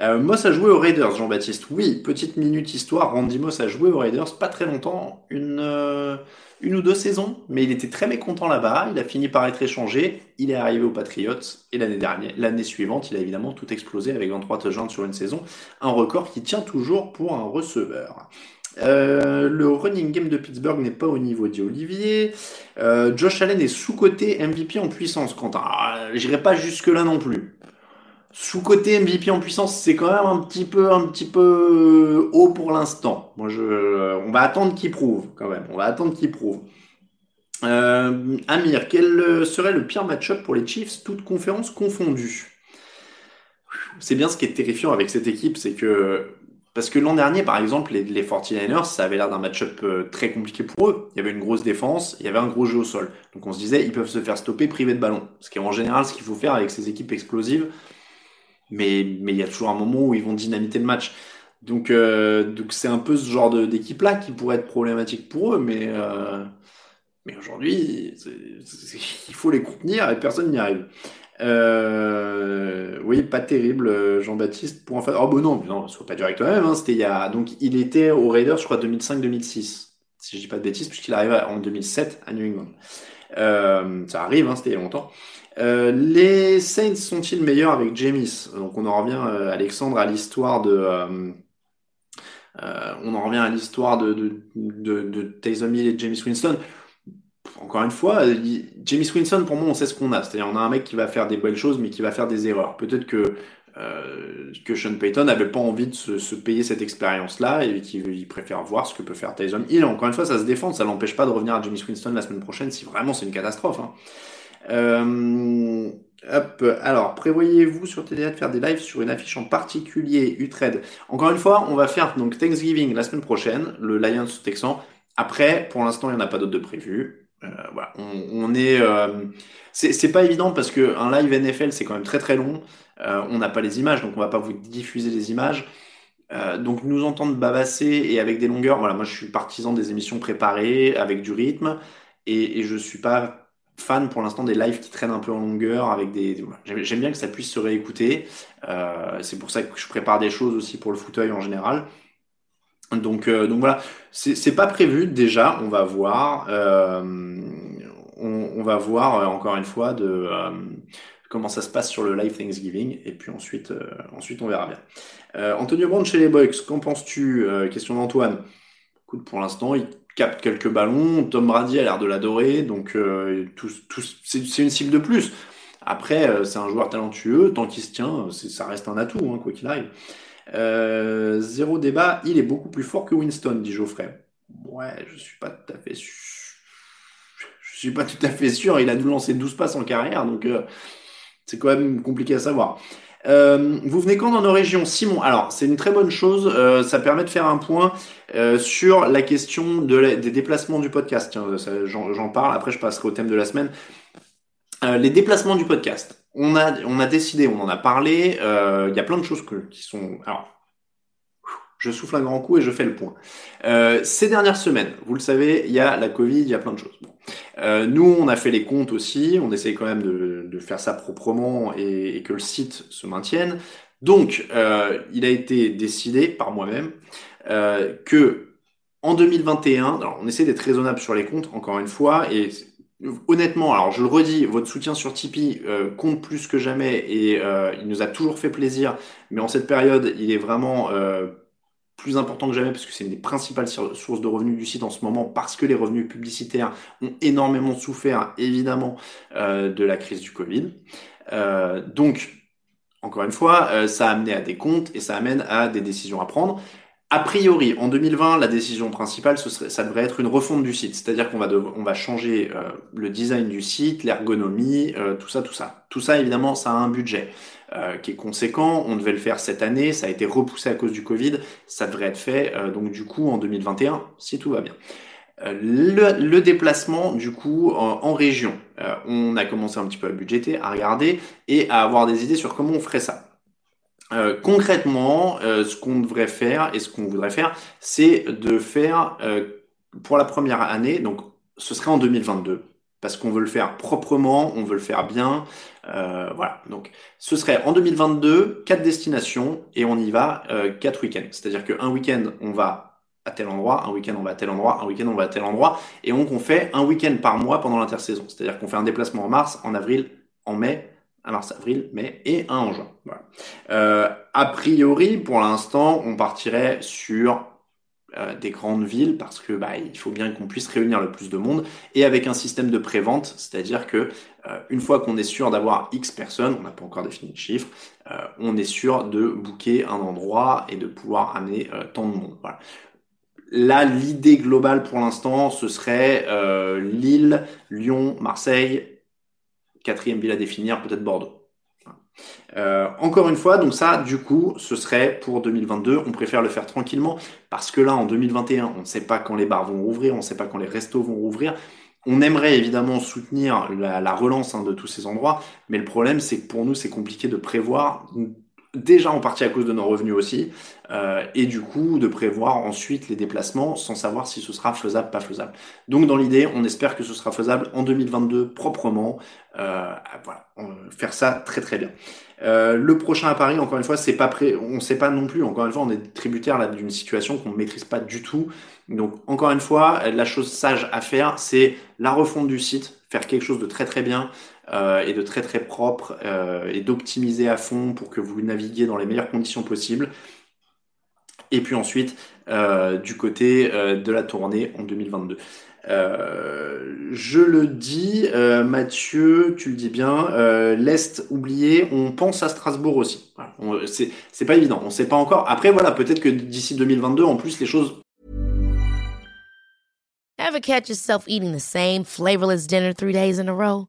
Moss a joué aux Raiders, Jean-Baptiste. Oui, petite minute histoire. Randy Moss a joué aux Raiders, pas très longtemps, une une ou deux saisons, mais il était très mécontent là-bas. Il a fini par être échangé. Il est arrivé aux Patriots et l'année dernière, l'année suivante, il a évidemment tout explosé avec 23 touchdowns sur une saison, un record qui tient toujours pour un receveur. Euh, le running game de Pittsburgh n'est pas au niveau d'Olivier. Euh, Josh Allen est sous-côté MVP en puissance. Quentin, ah, j'irai pas jusque là non plus sous-côté MVP en puissance, c'est quand même un petit peu, un petit peu haut pour l'instant. Moi, je, on va attendre qu'il prouve quand même. On va attendre qu'il prouve. Euh, Amir, quel serait le pire match-up pour les Chiefs, toutes conférences confondues? C'est bien ce qui est terrifiant avec cette équipe, c'est que parce que l'an dernier, par exemple, les, les 49ers, ça avait l'air d'un match-up euh, très compliqué pour eux. Il y avait une grosse défense, il y avait un gros jeu au sol. Donc on se disait, ils peuvent se faire stopper privés de ballon. Ce qui est en général ce qu'il faut faire avec ces équipes explosives mais mais il y a toujours un moment où ils vont dynamiter le match. Donc euh, donc c'est un peu ce genre d'équipe là qui pourrait être problématique pour eux, mais euh, mais aujourd'hui il faut les contenir et personne n'y arrive. Euh, oui, pas terrible, Jean-Baptiste. Pour en fait, oh bon non, non, soit pas direct même. Hein, c'était il y a donc il était au Raiders, je crois 2005-2006, si je dis pas de bêtises, puisqu'il arrive en 2007 à New England. Euh, ça arrive, hein, c'était il y a longtemps. Euh, les Saints sont-ils meilleurs avec James Donc on en revient, euh, Alexandre, à l'histoire de... Euh, on en revient à l'histoire de, de, de, Hill et James Winston. Encore une fois, James Winston, pour moi, on sait ce qu'on a. C'est-à-dire, on a un mec qui va faire des belles choses, mais qui va faire des erreurs. Peut-être que que Sean Payton n'avait pas envie de se, payer cette expérience-là et qu'il préfère voir ce que peut faire Taysom Hill. Encore une fois, ça se défend, ça l'empêche pas de revenir à James Winston la semaine prochaine si vraiment c'est une catastrophe. Hein. Euh, alors, prévoyez-vous sur TDA de faire des lives sur une affiche en particulier, Utrecht Encore une fois, on va faire donc Thanksgiving la semaine prochaine, le Lions Texan. Après, pour l'instant, il n'y en a pas d'autres de prévu. Euh, voilà, on, est, euh, c'est pas évident parce que un live NFL c'est quand même très très long. On n'a pas les images, donc on va pas vous diffuser les images. Donc nous entendre bavasser et avec des longueurs, voilà, moi je suis partisan des émissions préparées avec du rythme et, et je suis pas fan pour l'instant des lives qui traînent un peu en longueur avec des. J'aime bien que ça puisse se réécouter. Euh, c'est pour ça que je prépare des choses aussi pour le fauteuil en général. Donc, euh, donc voilà, c'est pas prévu déjà. On va voir. Euh, on, va voir encore une fois de comment ça se passe sur le live Thanksgiving et puis ensuite, ensuite on verra bien. Antonio Brown chez les Bucks, qu'en penses-tu Question d'Antoine? Pour l'instant, il capte quelques ballons. Tom Brady a l'air de l'adorer, donc euh, c'est une cible de plus. Après, euh, c'est un joueur talentueux, tant qu'il se tient, ça reste un atout, hein, quoi qu'il arrive. Euh, zéro débat, il est beaucoup plus fort que Winston, dit Geoffrey. Ouais, je suis pas tout à fait sûr. Je suis pas tout à fait sûr. Il a dû lancer 12 passes en carrière, donc c'est quand même compliqué à savoir. Euh, vous venez quand dans nos régions Simon, alors c'est une très bonne chose, euh, ça permet de faire un point euh, sur la question de des déplacements du podcast. J'en parle, après je passerai au thème de la semaine. les déplacements du podcast. On a, on a décidé, on en a parlé, il y a plein de choses que, qui sont... Alors, je souffle un grand coup et je fais le point. ces dernières semaines, vous le savez, il y a la Covid, il y a plein de choses. Euh, nous, on a fait les comptes aussi, on essaye quand même de, faire ça proprement et, que le site se maintienne. Donc, euh, il a été décidé par moi-même euh, que en 2021, alors on essaie d'être raisonnable sur les comptes, encore une fois, et honnêtement, alors je le redis, votre soutien sur Tipeee compte plus que jamais et il nous a toujours fait plaisir, mais en cette période, il est vraiment plus important que jamais parce que c'est une des principales sources de revenus du site en ce moment parce que les revenus publicitaires ont énormément souffert évidemment euh, de la crise du Covid. Euh, donc, encore une fois, euh, ça a amené à des comptes et ça amène à des décisions à prendre. A priori, en 2020, la décision principale, ce serait, ça devrait être une refonte du site. C'est-à-dire qu'on va, on va changer le design du site, l'ergonomie, tout ça, tout ça. Tout ça, évidemment, ça a un budget. Euh, qui est conséquent. On devait le faire cette année, ça a été repoussé à cause du Covid. Ça devrait être fait euh, donc du coup en 2021 si tout va bien. Euh, le, déplacement du coup en, région, on a commencé un petit peu à budgéter, à regarder et à avoir des idées sur comment on ferait ça. Concrètement, ce qu'on devrait faire et ce qu'on voudrait faire, c'est de faire pour la première année, donc ce serait en 2022, parce qu'on veut le faire proprement, on veut le faire bien. Euh, voilà, donc ce serait en 2022, quatre destinations et on y va euh, quatre week-ends. C'est-à-dire qu'un week-end, on va à tel endroit, un week-end, on va à tel endroit, un week-end, on va à tel endroit. Et donc, on fait un week-end par mois pendant l'intersaison. C'est-à-dire qu'on fait un déplacement en mars, en avril, en mai, en mars, avril, mai et un en juin. Voilà. Euh, a priori, pour l'instant, on partirait sur euh, des grandes villes parce que bah, il faut bien qu'on puisse réunir le plus de monde et avec un système de prévente, c'est-à-dire que euh, une fois qu'on est sûr d'avoir X personnes, on n'a pas encore défini le chiffre, euh, on est sûr de booker un endroit et de pouvoir amener tant de monde. Voilà. Là, l'idée globale pour l'instant, ce serait Lille, Lyon, Marseille, quatrième ville à définir, peut-être Bordeaux. Euh, encore une fois, donc ça, du coup, ce serait pour 2022. On préfère le faire tranquillement parce que là, en 2021, on ne sait pas quand les bars vont rouvrir, on ne sait pas quand les restos vont rouvrir. On aimerait évidemment soutenir la, relance hein, de tous ces endroits, mais le problème, c'est que pour nous, c'est compliqué de prévoir déjà en partie à cause de nos revenus aussi, euh, et du coup de prévoir ensuite les déplacements sans savoir si ce sera faisable, pas faisable. Donc dans l'idée, on espère que ce sera faisable en 2022 proprement, euh, voilà, faire ça très très bien. Euh, le prochain à Paris, encore une fois, c'est pas prêt, on sait pas non plus. Encore une fois, on est tributaire là d'une situation qu'on ne maîtrise pas du tout. Donc encore une fois, la chose sage à faire, c'est la refonte du site, faire quelque chose de très très bien. Euh, et de très très propre euh, et d'optimiser à fond pour que vous naviguiez dans les meilleures conditions possibles. Et puis ensuite, euh, du côté de la tournée en 2022. je le dis, Mathieu, tu le dis bien, l'Est oublié, on pense à Strasbourg aussi. C'est pas évident, on sait pas encore. Après, voilà, peut-être que d'ici 2022, en plus, les choses. Ever catch yourself eating the same flavorless dinner three days in a row?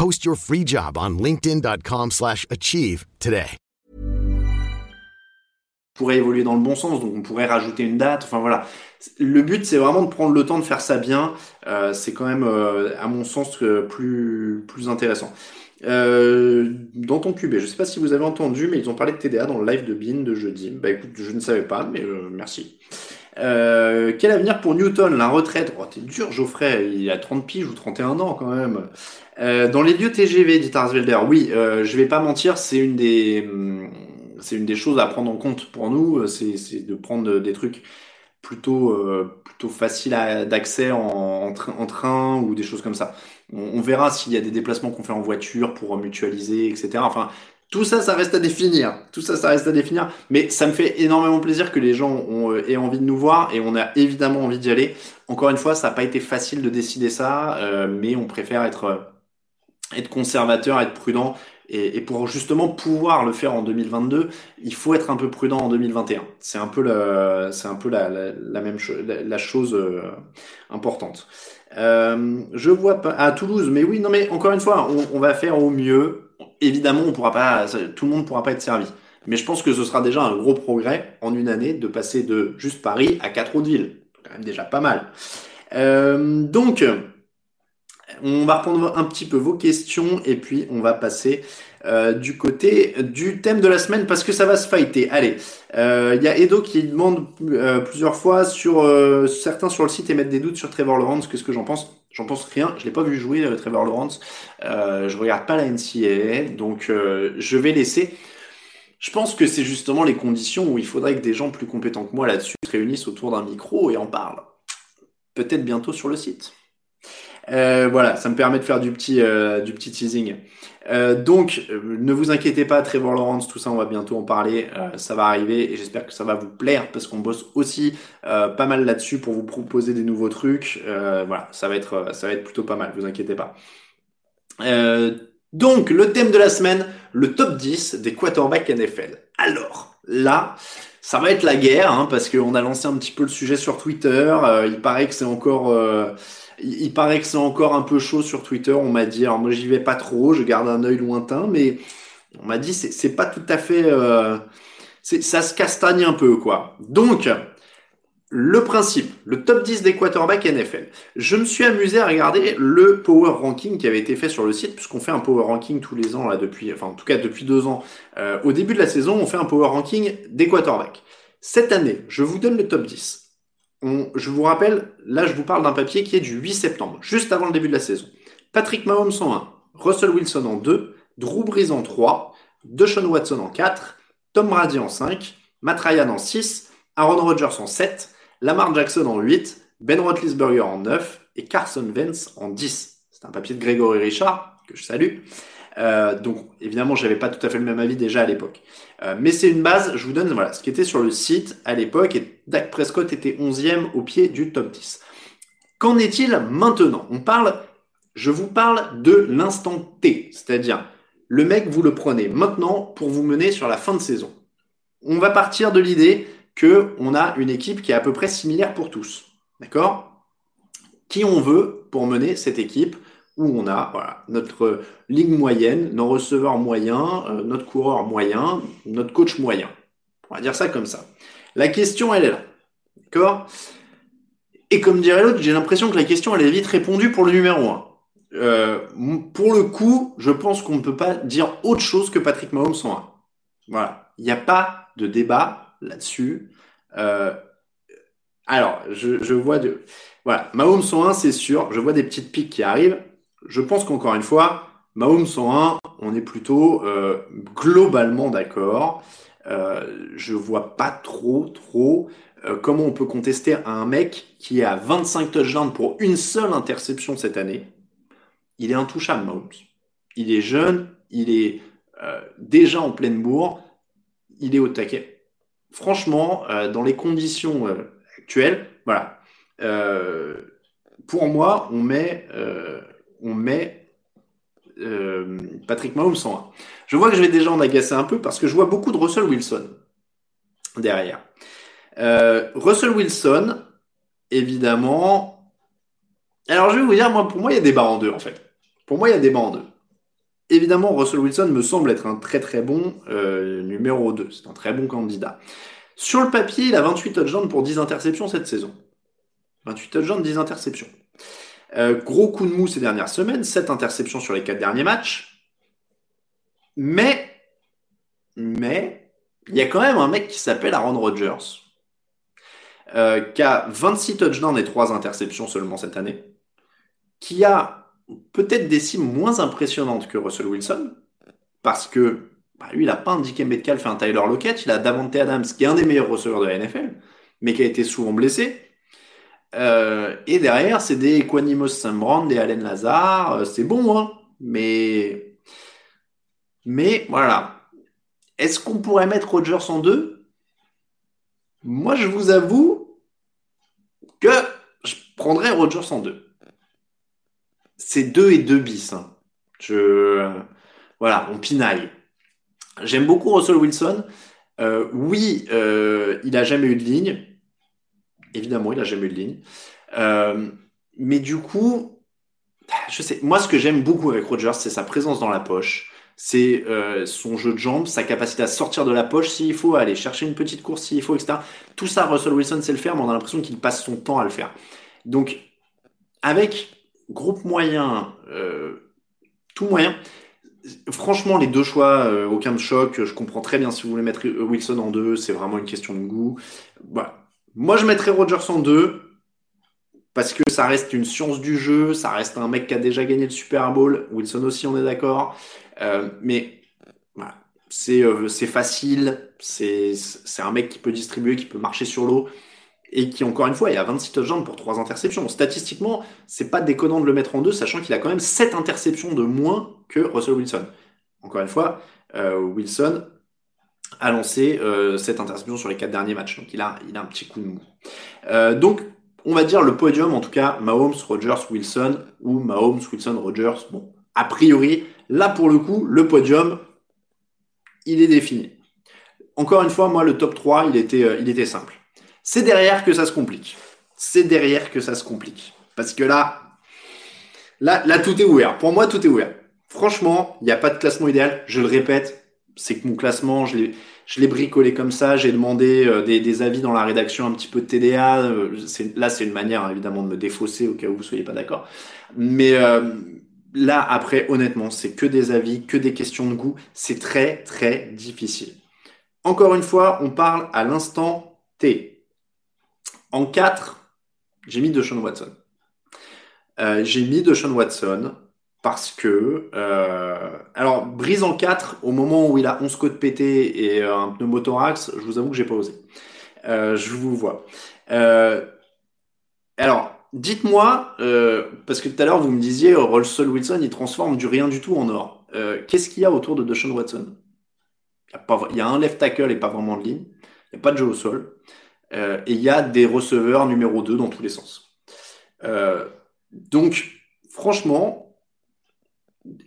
Post your free job on linkedin.com/achieve today. Pourrait évoluer dans le bon sens, donc on pourrait rajouter une date. Enfin voilà, le but c'est vraiment de prendre le temps de faire ça bien. Euh, c'est quand même, euh, à mon sens, euh, plus plus intéressant. Dans ton QB, je sais pas si vous avez entendu, mais ils ont parlé de TDA dans le live de Bean de jeudi. Bah écoute, je ne savais pas, mais merci. Euh, quel avenir pour Newton La retraite? Oh, t'es dur, Geoffrey. Il a 30 piges ou 31 ans quand même. Euh, dans les lieux TGV, dit Arsvelder, oui, euh, je vais pas mentir, c'est une des, hum, c'est une des choses à prendre en compte pour nous. C'est, c'est de prendre des trucs plutôt, euh, plutôt faciles d'accès en, en, en, train ou des choses comme ça. On, on verra s'il y a des déplacements qu'on fait en voiture pour mutualiser, etc. Enfin, tout ça, ça reste à définir. Tout ça, ça reste à définir. Mais ça me fait énormément plaisir que les gens ont, euh, aient envie de nous voir et on a évidemment envie d'y aller. Encore une fois, ça n'a pas été facile de décider ça, euh, mais on préfère être être conservateur, être prudent. Et, pour justement pouvoir le faire en 2022, il faut être un peu prudent en 2021. C'est un peu la, c'est un peu la, la, même chose, la, chose euh, importante. Euh, je vois pas à Toulouse, mais oui, non, mais encore une fois, on, on va faire au mieux. Évidemment, on pourra pas, tout le monde pourra pas être servi. Mais je pense que ce sera déjà un gros progrès en une année de passer de juste Paris à quatre autres villes. Quand même déjà pas mal. Euh, donc, on va reprendre un petit peu vos questions et puis on va passer euh, du côté du thème de la semaine parce que ça va se fighter. Allez, euh, il y a Edo qui demande euh, plusieurs fois sur certains sur le site émettent des doutes sur Trevor Lawrence. Qu'est-ce que j'en pense? J'en pense rien. Je l'ai pas vu jouer Trevor Lawrence. je regarde pas la NCAA, donc je vais laisser. Je pense que c'est justement les conditions où il faudrait que des gens plus compétents que moi là-dessus se réunissent autour d'un micro et en parlent. Peut-être bientôt sur le site. Euh, voilà, ça me permet de faire du petit, euh, teasing. Euh, donc, ne vous inquiétez pas, Trevor Lawrence, tout ça, on va bientôt en parler. ça va arriver et j'espère que ça va vous plaire parce qu'on bosse aussi pas mal là-dessus pour vous proposer des nouveaux trucs. voilà, ça va être, ça va être plutôt pas mal. Vous inquiétez pas. donc, le thème de la semaine, le top 10 des quarterbacks NFL. Alors, là, ça va être la guerre, hein, parce qu'on a lancé un petit peu le sujet sur Twitter. il paraît que c'est encore il, paraît que c'est encore un peu chaud sur Twitter. On m'a dit, alors moi j'y vais pas trop, je garde un œil lointain, mais on m'a dit c'est, pas tout à fait, euh, ça se castagne un peu quoi. Donc le principe, le top 10 des quarterbacks NFL. Je me suis amusé à regarder le power ranking qui avait été fait sur le site, puisqu'on fait un power ranking tous les ans là depuis, enfin en tout cas depuis deux ans. Euh, au début de la saison, on fait un power ranking des quarterbacks. Cette année, je vous donne le top 10 je vous rappelle, là je vous parle d'un papier qui est du 8 septembre, juste avant le début de la saison. Patrick Mahomes en 1, Russell Wilson en 2, Drew Brees en 3, Deshaun Watson en 4, Tom Brady en 5, Matt Ryan en 6, Aaron Rodgers en 7, Lamar Jackson en 8, Ben Roethlisberger en 9 et Carson Wentz en 10. C'est un papier de Grégory Richard, que je salue. Euh, donc évidemment, j'avais pas tout à fait le même avis déjà à l'époque. Euh, mais c'est une base, je vous donne voilà, ce qui était sur le site à l'époque, et Dak Prescott était 11e au pied du top 10. Qu'en est-il maintenant? On parle, je vous parle de l'instant T, c'est-à-dire le mec, vous le prenez maintenant pour vous mener sur la fin de saison. On va partir de l'idée que on a une équipe qui est à peu près similaire pour tous. D'accord? Qui on veut pour mener cette équipe? Où on a notre ligne moyenne, nos receveurs moyens, euh, notre coureur moyen, notre coach moyen. On va dire ça comme ça. La question, elle est là. D'accord? Et comme dirait l'autre, j'ai l'impression que la question, elle est vite répondue pour le numéro 1. Euh, pour le coup, je pense qu'on ne peut pas dire autre chose que Patrick Mahomes en 1. Voilà. Il n'y a pas de débat là-dessus. Euh, alors, je, je, vois de... Voilà, Mahomes 101, c'est sûr. Je vois des petites piques qui arrivent je pense qu'encore une fois, Mahomes 101, on est plutôt euh, globalement d'accord. Euh, je vois pas trop, trop euh, comment on peut contester un mec qui a 25 touchdowns pour une seule interception cette année. Il est intouchable, Mahomes. Il est jeune, il est déjà en pleine bourre, il est au taquet. Franchement, dans les conditions actuelles, voilà. pour moi, on met on met euh, Patrick Mahomes en 1. Je vois que je vais déjà en agacer un peu parce que je vois beaucoup de Russell Wilson derrière. Euh, Russell Wilson, évidemment. Alors je vais vous dire, pour moi, il y a des barres en deux en fait. Pour moi, il y a des barres en deux. Évidemment, Russell Wilson me semble être un très très bon euh, numéro 2. C'est un très bon candidat. Sur le papier, il a 28 touchdowns pour 10 interceptions cette saison. 28 touchdowns, 10 interceptions. Euh, gros coup de mou ces dernières semaines, 7 interceptions sur les 4 derniers matchs. Mais, mais, il y a quand même un mec qui s'appelle Aaron Rodgers, euh, qui a 26 touchdowns et 3 interceptions seulement cette année, qui a peut-être des cimes moins impressionnantes que Russell Wilson, parce que bah, lui, il n'a pas DK Metcalf fait un Tyler Lockett, il a Davante Adams, qui est un des meilleurs receveurs de la NFL, mais qui a été souvent blessé. Euh, et derrière, c'est des Equanimous Sambrand, des Allen Lazare. Euh, c'est bon, hein. Mais, mais voilà. Est-ce qu'on pourrait mettre Rogers en deux? Moi, je vous avoue que je prendrais Rogers en deux. C'est deux et deux bis. Hein. Je, voilà, on pinaille. J'aime beaucoup Russell Wilson. Euh, oui, il a jamais eu de ligne. Évidemment, il a jamais eu de ligne. Euh, mais du coup, je sais. Moi, ce que j'aime beaucoup avec Rogers, c'est sa présence dans la poche. C'est son jeu de jambes, sa capacité à sortir de la poche s'il faut, aller chercher une petite course s'il faut, etc. Tout ça, Russell Wilson sait le faire, mais on a l'impression qu'il passe son temps à le faire. Donc, avec groupe moyen, tout moyen, Franchement, les deux choix, euh, aucun choc. Je comprends très bien si vous voulez mettre Wilson en deux, c'est vraiment une question de goût. Moi, je mettrais Rogers en deux parce que ça reste une science du jeu, ça reste un mec qui a déjà gagné le Super Bowl. Wilson aussi, on est d'accord. Euh, mais euh, c'est facile, c'est un mec qui peut distribuer, qui peut marcher sur l'eau et qui, encore une fois, il a 26 touchdowns pour 3 interceptions. Statistiquement, c'est pas déconnant de le mettre en deux, sachant qu'il a quand même 7 interceptions de moins que Russell Wilson. Encore une fois, euh, Wilson a lancé euh, 7 interceptions sur les 4 derniers matchs, donc il a, il a un petit coup de mou. Euh, donc, on va dire le podium, en tout cas, Mahomes, Rogers, Wilson, ou Mahomes, Wilson, Rogers. Bon, a priori, là pour le coup, le podium, il est défini. Encore une fois, moi, le top 3, il était, euh, il était simple. C'est derrière que ça se complique. C'est derrière que ça se complique. Parce que là, là, là, tout est ouvert. Pour moi, tout est ouvert. Franchement, il n'y a pas de classement idéal. Je le répète, c'est que mon classement, je l'ai, bricolé comme ça. J'ai demandé euh, des, avis dans la rédaction, un petit peu de TDA. Euh, là, c'est une manière, évidemment, de me défausser au cas où vous soyez pas d'accord. Mais euh, là, après, honnêtement, c'est que des avis, que des questions de goût. C'est très, très difficile. Encore une fois, on parle à l'instant T. En 4, j'ai mis Deshaun Watson. Euh, j'ai mis Deshaun Watson parce que... Euh, alors, brise en 4, au moment où il a 11 côtes pétées et euh, un pneumothorax, je vous avoue que j'ai pas osé. je vous vois. alors, dites-moi, parce que tout à l'heure vous me disiez, Russell Wilson, il transforme du rien du tout en or. Qu'est-ce qu'il y a autour de Deshaun Watson? Il y, a il y a un left tackle et pas vraiment de ligne. Il n'y a pas de jeu au sol. Euh, et il y a des receveurs numéro 2 dans tous les sens. Euh, donc, franchement,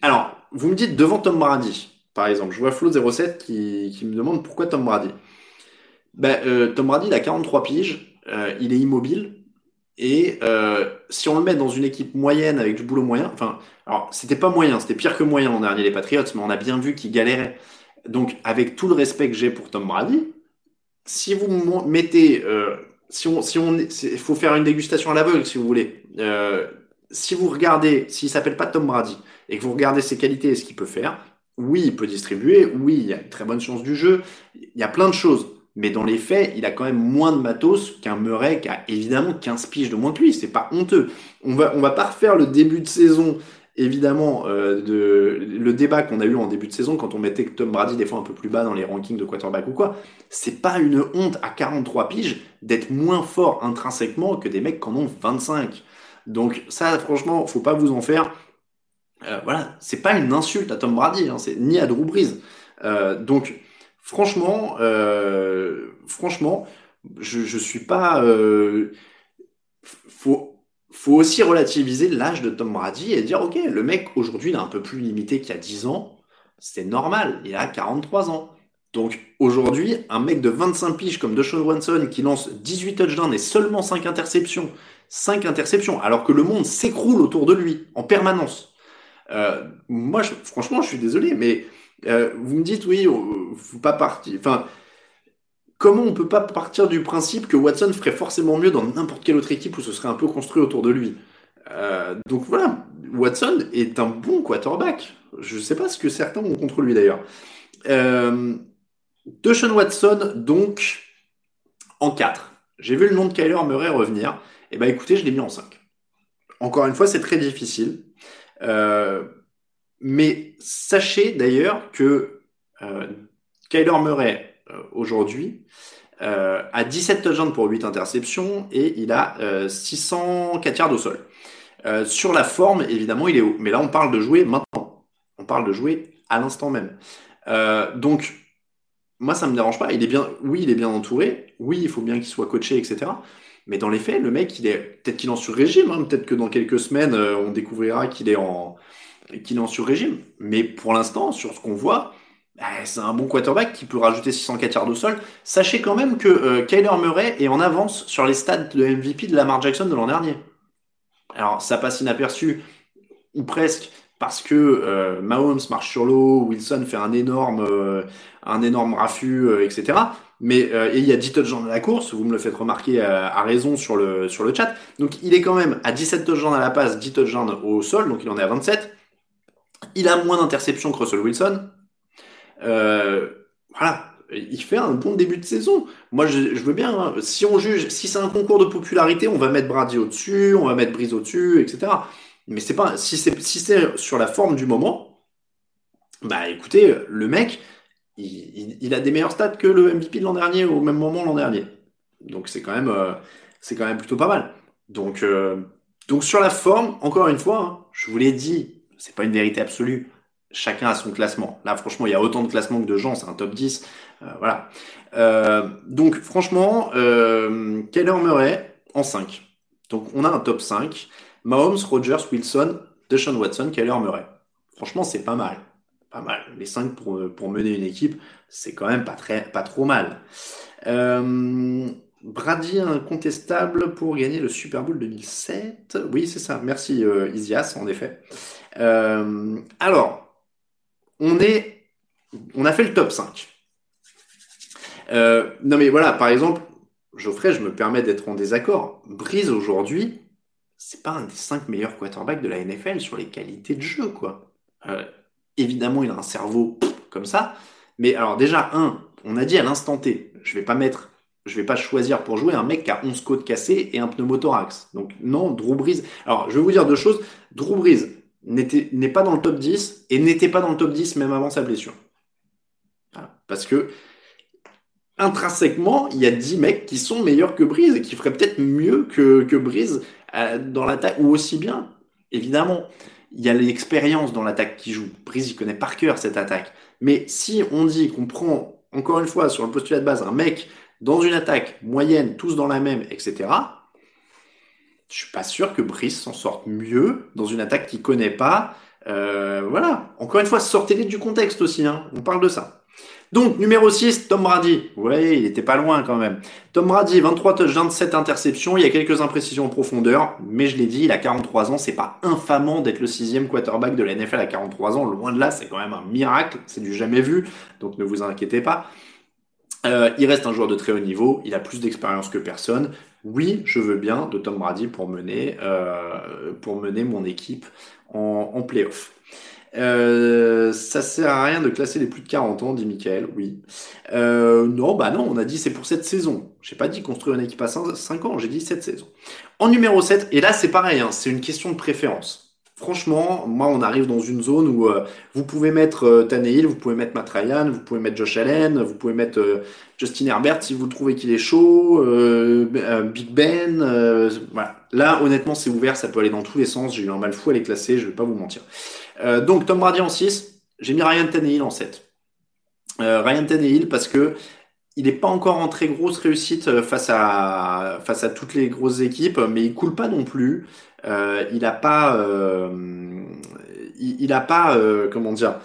alors, vous me dites devant Tom Brady, par exemple. Je vois Flo07 qui, qui me demande pourquoi Tom Brady. Ben, euh, Tom Brady, il a 43 piges, il est immobile. Et si on le met dans une équipe moyenne avec du boulot moyen, enfin, alors c'était pas moyen, c'était pire que moyen l'an dernier les Patriots, mais on a bien vu qu'il galérait. Donc, avec tout le respect que j'ai pour Tom Brady, si vous mettez, euh, si on, si on, il faut faire une dégustation à l'aveugle, si vous voulez. Euh, si vous regardez, s'il s'appelle pas Tom Brady et que vous regardez ses qualités et ce qu'il peut faire, oui, il peut distribuer, oui, il y a une très bonne chance du jeu, il y a plein de choses. Mais dans les faits, il a quand même moins de matos qu'un Murray qui a évidemment 15 piges de moins que lui. C'est pas honteux. On va, on va pas refaire le début de saison évidemment, euh, de, le débat qu'on a eu en début de saison, quand on mettait Tom Brady des fois un peu plus bas dans les rankings de quarterback ou quoi, c'est pas une honte à 43 piges d'être moins fort intrinsèquement que des mecs qui en ont 25. Donc ça, franchement, faut pas vous en faire. Euh, voilà, c'est pas une insulte à Tom Brady, hein, c'est ni à Drew Brees. Euh, donc, franchement, euh, franchement, je, je suis pas. Faut faut aussi relativiser l'âge de Tom Brady et dire, OK, le mec, aujourd'hui, il un peu plus limité qu'il y a 10 ans. C'est normal, il a 43 ans. Donc aujourd'hui, un mec de 25 piges comme Deshaun Watson qui lance 18 touchdowns et seulement 5 interceptions, 5 interceptions, alors que le monde s'écroule autour de lui en permanence. Euh, moi, franchement, je suis désolé, mais euh, vous me dites, oui, faut pas partir. Enfin, comment on peut pas partir du principe que Watson ferait forcément mieux dans n'importe quelle autre équipe où ce serait un peu construit autour de lui? Euh, Donc voilà, Watson est un bon quarterback. Je ne sais pas ce que certains ont contre lui d'ailleurs. Euh, Watson, donc, en 4. J'ai vu le nom de Kyler Murray revenir. Et eh ben écoutez, je l'ai mis en 5. Encore une fois, c'est très difficile. Euh, mais sachez d'ailleurs que euh, Kyler Murray euh, aujourd'hui, a 17 touchdowns pour 8 interceptions et il a 604 euh, yards au sol. sur la forme, évidemment, il est haut. Mais là, on parle de jouer maintenant. On parle de jouer à l'instant même. donc, moi, ça me dérange pas. Il est bien, oui, il est bien entouré. Oui, il faut bien qu'il soit coaché, etc. Mais dans les faits, le mec, il est peut-être qu'il est en sur régime. Hein. peut-être que dans quelques semaines, on découvrira qu'il est en qu'il est en sur-régime. Mais pour l'instant, sur ce qu'on voit, bah, c'est un bon quarterback qui peut rajouter 604 yards au sol. Sachez quand même que euh, Kyler Murray est en avance sur les stats de MVP de Lamar Jackson de l'an dernier. Alors, ça passe inaperçu, ou presque, parce que euh, Mahomes marche sur l'eau, Wilson fait un énorme, euh, un énorme raffut, euh, etc. Mais il y a 10 touchdowns à la course, vous me le faites remarquer à, raison sur le, sur le chat. Donc il est quand même à 17 touchdowns à la passe, 10 touchdowns au sol, donc il en est à 27. Il a moins d'interceptions que Russell Wilson. voilà, il fait un bon début de saison. Moi, je, veux bien, hein. si on juge, si c'est un concours de popularité, on va mettre Brady au-dessus, on va mettre Breeze au-dessus, etc. Mais c'est pas si c'est si sur la forme du moment, bah écoutez, le mec, il, a des meilleurs stats que le MVP de l'an dernier au même moment l'an dernier. Donc c'est quand même euh, c'est quand même plutôt pas mal. Donc euh, donc sur la forme, encore une fois, hein, je vous l'ai dit, c'est pas une vérité absolue. Chacun a son classement. Là, franchement, il y a autant de classements que de gens, c'est un top 10. Euh, voilà. donc, franchement, Keller Murray en 5. Donc, on a un top 5. Mahomes, Rogers, Wilson, Deshaun Watson, Kyler Murray. Franchement, c'est pas mal. Pas mal. Les cinq pour, pour mener une équipe, c'est quand même pas, très, pas trop mal. Euh, Brady incontestable pour gagner le Super Bowl 2007. Oui, c'est ça. Merci euh, Isias, en effet. Euh, alors, on est, on a fait le top 5. non mais voilà, par exemple, Geoffrey, je me permets d'être en désaccord. Brise aujourd'hui, c'est pas un des cinq meilleurs quarterbacks de la NFL sur les qualités de jeu, quoi. Évidemment, il a un cerveau comme ça, mais alors déjà, un, on a dit à l'instant T, je vais pas mettre, je vais pas choisir pour jouer un mec qui a 11 côtes cassées et un pneumothorax. Donc non, Drew Brees. Alors, je vais vous dire deux choses. Drew Brees n'est pas dans le top 10 et n'était pas dans le top 10 même avant sa blessure. Parce que intrinsèquement, il y a 10 mecs qui sont meilleurs que Breeze et qui feraient peut-être mieux que, que Breeze euh, dans l'attaque, ou aussi bien. Évidemment, il y a l'expérience dans l'attaque qui joue. Breeze, il connaît par cœur cette attaque. Mais si on dit qu'on prend, encore une fois, sur le postulat de base, un mec dans une attaque moyenne, tous dans la même, etc., je suis pas sûr que Brice s'en sorte mieux dans une attaque qu'il connaît pas. Euh, voilà. Encore une fois, sortez-les du contexte aussi. Hein. On parle de ça. Donc, numéro 6, Tom Brady. Ouais, il était pas loin quand même. Tom Brady, 23 touchdowns, 7 interceptions. Il y a quelques imprécisions en profondeur, mais je l'ai dit, il a 43 ans. C'est pas infamant d'être le sixième quarterback de la NFL à 43 ans. Loin de là, c'est quand même un miracle. C'est du jamais vu. Donc, ne vous inquiétez pas. Euh, il reste un joueur de très haut niveau. Il a plus d'expérience que personne. Oui, je veux bien de Tom Brady pour mener, euh, mon équipe en, en playoff. Euh, ça sert à rien de classer les plus de 40 ans, dit Michael, oui. Euh, non, bah non, on a dit c'est pour cette saison. J'ai pas dit construire une équipe à 5 ans, j'ai dit cette saison. En numéro 7, et là c'est pareil, hein, c'est une question de préférence. Franchement, moi on arrive dans une zone où euh, vous pouvez mettre euh, vous pouvez mettre Matt Ryan, vous pouvez mettre Josh Allen, vous pouvez mettre euh, Justin Herbert si vous trouvez qu'il est chaud, Big Ben, voilà. Là honnêtement c'est ouvert, ça peut aller dans tous les sens, j'ai eu un mal fou à les classer, je vais pas vous mentir. Euh, donc Tom Brady en 6, j'ai mis Ryan Tannehill en 7. Euh, Ryan Tannehill parce que il n'est pas encore en très grosse réussite euh, face à, face à toutes les grosses équipes, mais il coule pas non plus. il n'a pas, il, a pas, comment dire,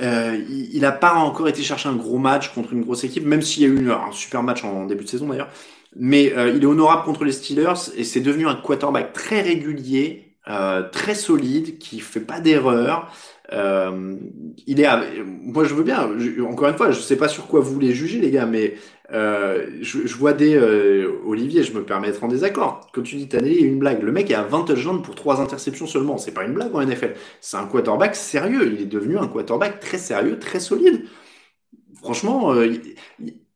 il n'a pas encore été chercher un gros match contre une grosse équipe, même s'il y a eu un super match en début de saison d'ailleurs. Mais il est honorable contre les Steelers et c'est devenu un quarterback très régulier euh, très solide, qui fait pas d'erreur. Euh, il est, moi je veux bien. encore une fois, je sais pas sur quoi vous voulez juger les gars, mais euh, je, vois des Olivier, je me permets d'être en désaccord. Quand tu dis a une blague. Le mec est à 20 touchdowns pour 3 interceptions seulement. C'est pas une blague en NFL. C'est un quarterback sérieux. Il est devenu un quarterback très sérieux, très solide. Franchement, euh,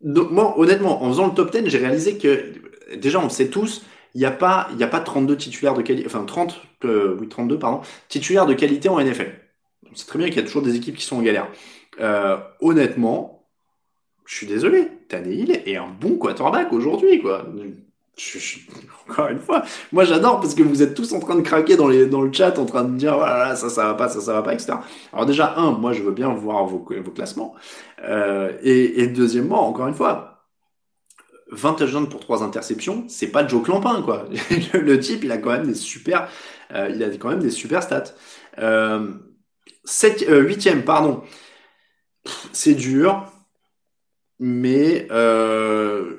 moi honnêtement, en faisant le top 10, j'ai réalisé que déjà on le sait tous il n'y a pas, il a pas 32 titulaires de qualité, enfin 30, euh, oui 32 pardon, titulaires de qualité en NFL. C'est très bien qu'il y a toujours des équipes qui sont en galère. Euh, honnêtement, je suis désolé, Tannehill est un bon quarterback aujourd'hui, quoi. encore une fois, moi j'adore parce que vous êtes tous en train de craquer dans, les, dans le chat, en train de dire voilà, ça, ça va pas, ça, ça va pas, etc. Alors déjà, un, moi je veux bien voir vos, vos classements. Euh, et, et deuxièmement, encore une fois, 20 touchdowns pour 3 interceptions, c'est pas Joe Clampin, quoi. le type, il a quand même des super, euh, il a quand même des super stats. Euh, 7, 8 pardon. C'est dur, mais euh,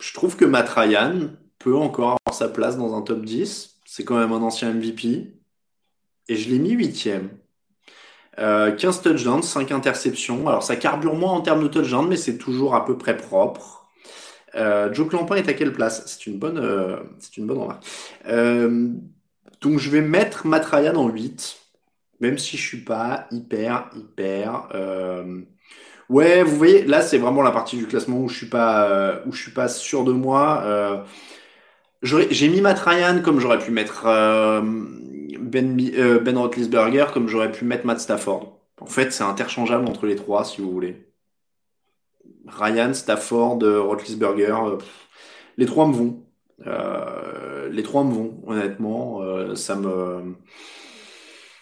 je trouve que Matt Ryan peut encore avoir sa place dans un top 10. C'est quand même un ancien MVP. Et je l'ai mis 8 euh, 15 touchdowns, 5 interceptions. Alors ça carbure moins en termes de touchdowns, mais c'est toujours à peu près propre. Euh, Joe Clampin est à quelle place? C'est une bonne, euh, c'est une bonne remarque. Euh, donc je vais mettre Matt Ryan en 8, même si je suis pas hyper, hyper. Euh, ouais, vous voyez, là c'est vraiment la partie du classement où je suis pas, où je suis pas sûr de moi. J'ai mis Matt Ryan comme j'aurais pu mettre Ben, ben Roethlisberger, comme j'aurais pu mettre Matt Stafford. En fait, c'est interchangeable entre les trois, si vous voulez. Ryan, Stafford, Roethlisberger, les trois me vont. Euh, les trois me vont, honnêtement. Euh, ça me.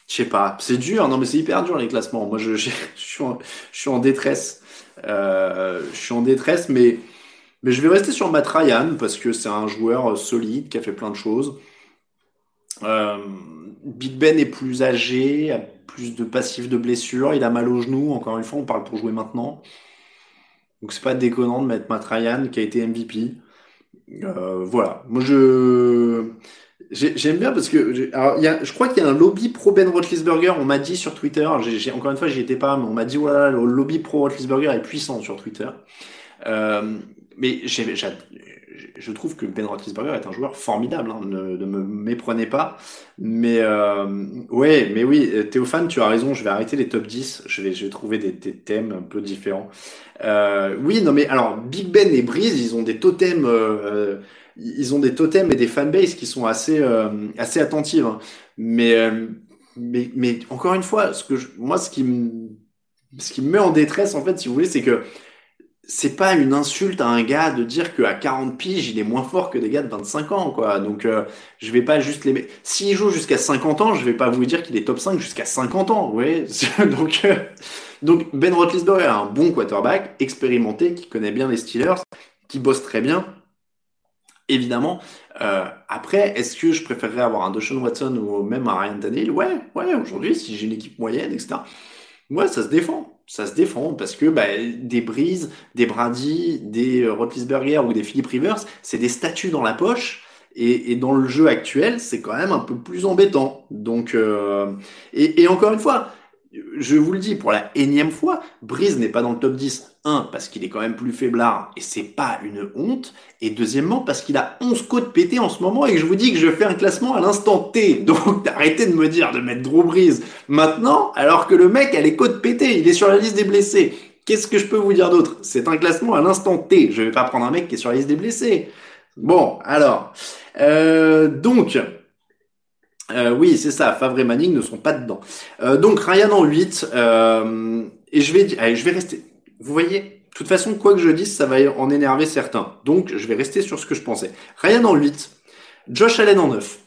Je sais pas, c'est dur, non mais c'est hyper dur les classements. Moi je, suis, en, détresse. Euh, je suis en détresse, mais, je vais rester sur Matt Ryan parce que c'est un joueur solide qui a fait plein de choses. Euh, Big Ben est plus âgé, a plus de passifs de blessures, il a mal au genou. Encore une fois, on parle pour jouer maintenant. Donc c'est pas déconnant de mettre Matt Ryan qui a été MVP. Euh, voilà. Moi, je j'aime bien parce que alors, y a, je crois qu'il y a un lobby pro Ben Roethlisberger. On m'a dit sur Twitter. Encore une fois, j'y étais pas, mais on m'a dit voilà, le lobby pro Roethlisberger est puissant sur Twitter. Euh, mais je trouve que Ben Roethlisberger est un joueur formidable. Hein, ne, me méprenez pas. Mais euh, mais oui, Théophane, tu as raison. Je vais arrêter les top 10. Je vais, je vais trouver des, thèmes un peu différents. Euh, oui, non mais alors Big Ben et Breeze, ils ont des totems, euh, ils ont des totems et des fanbases qui sont assez euh, assez attentives. Hein. Mais, euh, mais mais encore une fois, ce que moi ce qui ce qui me met en détresse en fait, si vous voulez, c'est que c'est pas une insulte à un gars de dire qu'à 40 piges, il est moins fort que des gars de 25 ans, quoi. Donc, euh, je vais pas juste les... S'il joue jusqu'à 50 ans, je vais pas vous dire qu'il est top 5 jusqu'à 50 ans, vous Donc, euh, donc, Ben Roethlisberger est un bon quarterback, expérimenté, qui connaît bien les Steelers, qui bosse très bien, évidemment. Euh, après, est-ce que je préférerais avoir un Deshaun Watson ou même un Ryan Tannehill? Ouais, ouais, aujourd'hui, si j'ai une équipe moyenne, etc., ouais, ça se défend ça se défend parce que bah, des Breeze, des Brady, des Roethlisberger ou des Philip Rivers, c'est des statues dans la poche. Et, dans le jeu actuel, c'est quand même un peu plus embêtant. Donc, euh, et, encore une fois, je vous le dis pour la énième fois, Breeze n'est pas dans le top 10. Un, parce qu'il est quand même plus faiblard et c'est pas une honte. Et deuxièmement, parce qu'il a 11 côtes pétées en ce moment et que je vous dis que je fais un classement à l'instant T. Donc arrêtez de me dire de mettre Drew Breeze maintenant alors que le mec a les côtes pétées. Il est sur la liste des blessés. Qu'est-ce que je peux vous dire d'autre? C'est un classement à l'instant T. Je vais pas prendre un mec qui est sur la liste des blessés. Bon, alors. Euh, donc, euh, oui, c'est ça. Favre et Manning ne sont pas dedans. Euh, donc Ryan en 8. Euh, et je vais, allez, je vais rester. Vous voyez, de toute façon, quoi que je dise, ça va en énerver certains. Donc, je vais rester sur ce que je pensais. Ryan en 8. Josh Allen en 9.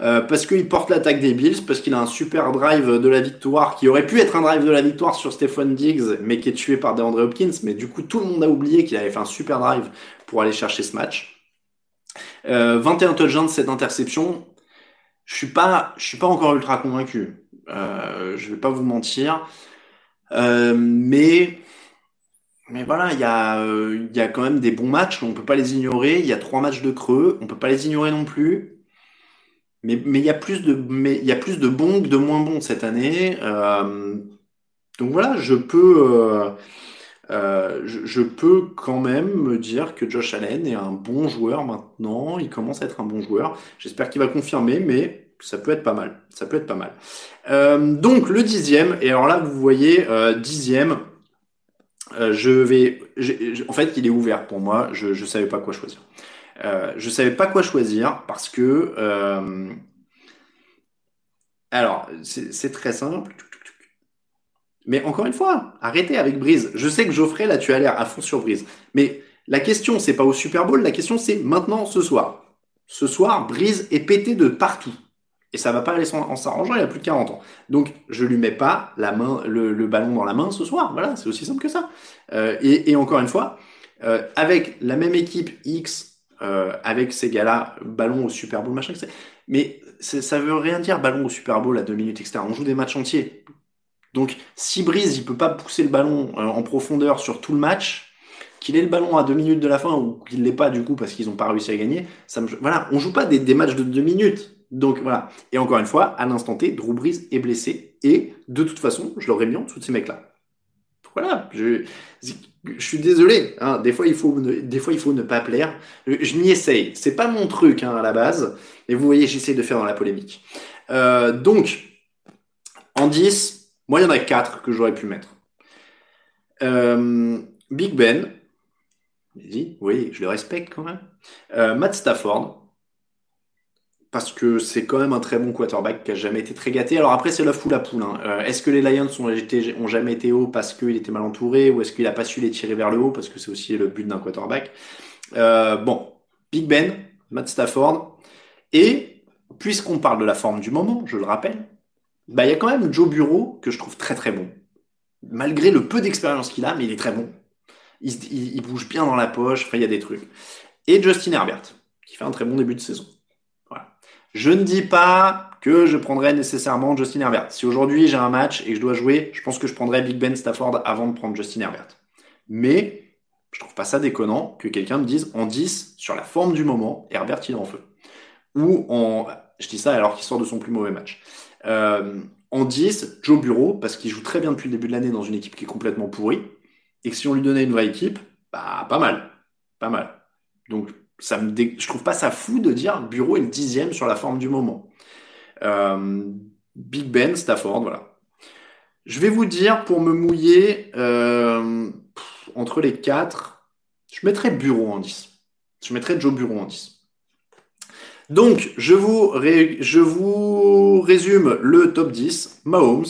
Euh, parce qu'il porte l'attaque des Bills, parce qu'il a un super drive de la victoire qui aurait pu être un drive de la victoire sur Stephen Diggs, mais qui est tué par DeAndre Hopkins. Mais du coup, tout le monde a oublié qu'il avait fait un super drive pour aller chercher ce match. Euh, 21 touchdowns, 7 interceptions. Je suis pas, je suis pas encore ultra convaincu. Euh, je vais pas vous mentir. Euh, mais mais voilà, il y a euh, y a quand même des bons matchs, on peut pas les ignorer. Il y a trois matchs de creux, on peut pas les ignorer non plus. Mais il y a plus de mais y a plus de bons que de moins bons cette année. Euh, donc voilà, je peux euh, je, je, peux quand même me dire que Josh Allen est un bon joueur maintenant. Il commence à être un bon joueur. J'espère qu'il va confirmer, mais ça peut être pas mal. Ça peut être pas mal. Euh, donc le dixième, et alors là vous voyez euh, dixième, euh, je vais, en fait il est ouvert pour moi. Je je savais pas quoi choisir. Euh, je savais pas quoi choisir parce que euh, alors c'est très simple. Mais encore une fois, arrêtez avec Brise. Je sais que Geoffrey là tu as l'air à fond sur Brise, mais la question c'est pas au Super Bowl, la question c'est maintenant ce soir. Ce soir, Brise est pété de partout. Et ça va pas aller en s'arrangeant, il a plus de 40 ans. Donc, je lui mets pas la main, le, ballon dans la main ce soir. Voilà, c'est aussi simple que ça. Euh, et, encore une fois, euh, avec la même équipe X, euh, avec ces gars-là, ballon au Super Bowl, machin. Mais ça veut rien dire ballon au Super Bowl à deux minutes, etc. On joue des matchs entiers. Donc, si Brise, il peut pas pousser le ballon euh, en profondeur sur tout le match, qu'il ait le ballon à deux minutes de la fin ou qu'il l'ait pas du coup parce qu'ils n'ont pas réussi à gagner, ça me... voilà, on joue pas des, matchs de deux minutes. Donc voilà. Et encore une fois, à l'instant T, Drew Brees est blessé et de toute façon, je l'aurais mis en dessous de ces mecs-là. Voilà, je, je suis désolé. Hein, des fois, il faut, ne, des fois, il faut ne pas plaire. Je, m'y essaye. C'est pas mon truc hein, à la base, mais vous voyez, j'essaie de faire dans la polémique. Euh, donc, en 10, moi, il y en a 4 que j'aurais pu mettre. Euh, Big Ben, oui, je le respecte quand même. Euh, Matt Stafford, parce que c'est quand même un très bon quarterback qui a jamais été très gâté. Alors après, c'est l'œuf ou la poule. Hein. Euh, est-ce que les Lions ont, jamais été hauts parce qu'il était mal entouré ou est-ce qu'il a pas su les tirer vers le haut parce que c'est aussi le but d'un quarterback? Bon, Big Ben, Matt Stafford. Et puisqu'on parle de la forme du moment, je le rappelle, bah y a quand même Joe Bureau que je trouve très très bon. Malgré le peu d'expérience qu'il a, mais il est très bon. Il, bouge bien dans la poche, enfin il y a des trucs. Et Justin Herbert, qui fait un très bon début de saison. Je ne dis pas que je prendrais nécessairement Justin Herbert. Si aujourd'hui j'ai un match et que je dois jouer, je pense que je prendrais Big Ben Stafford avant de prendre Justin Herbert. Mais je trouve pas ça déconnant que quelqu'un me dise en 10 sur la forme du moment, Herbert il est en feu. Ou en, je dis ça alors qu'il sort de son plus mauvais match. Euh, en 10, Joe Bureau, parce qu'il joue très bien depuis le début de l'année dans une équipe qui est complètement pourrie, et que si on lui donnait une vraie équipe, bah pas mal, pas mal. Donc je trouve pas ça fou de dire Bureau est le dixième sur la forme du moment. Euh, Big Ben, Stafford, voilà. Je vais vous dire, pour me mouiller, euh, entre les quatre, je mettrais Bureau en 10. Je mettrais Joe Bureau en 10. Donc, je vous, je vous résume le top 10. Mahomes,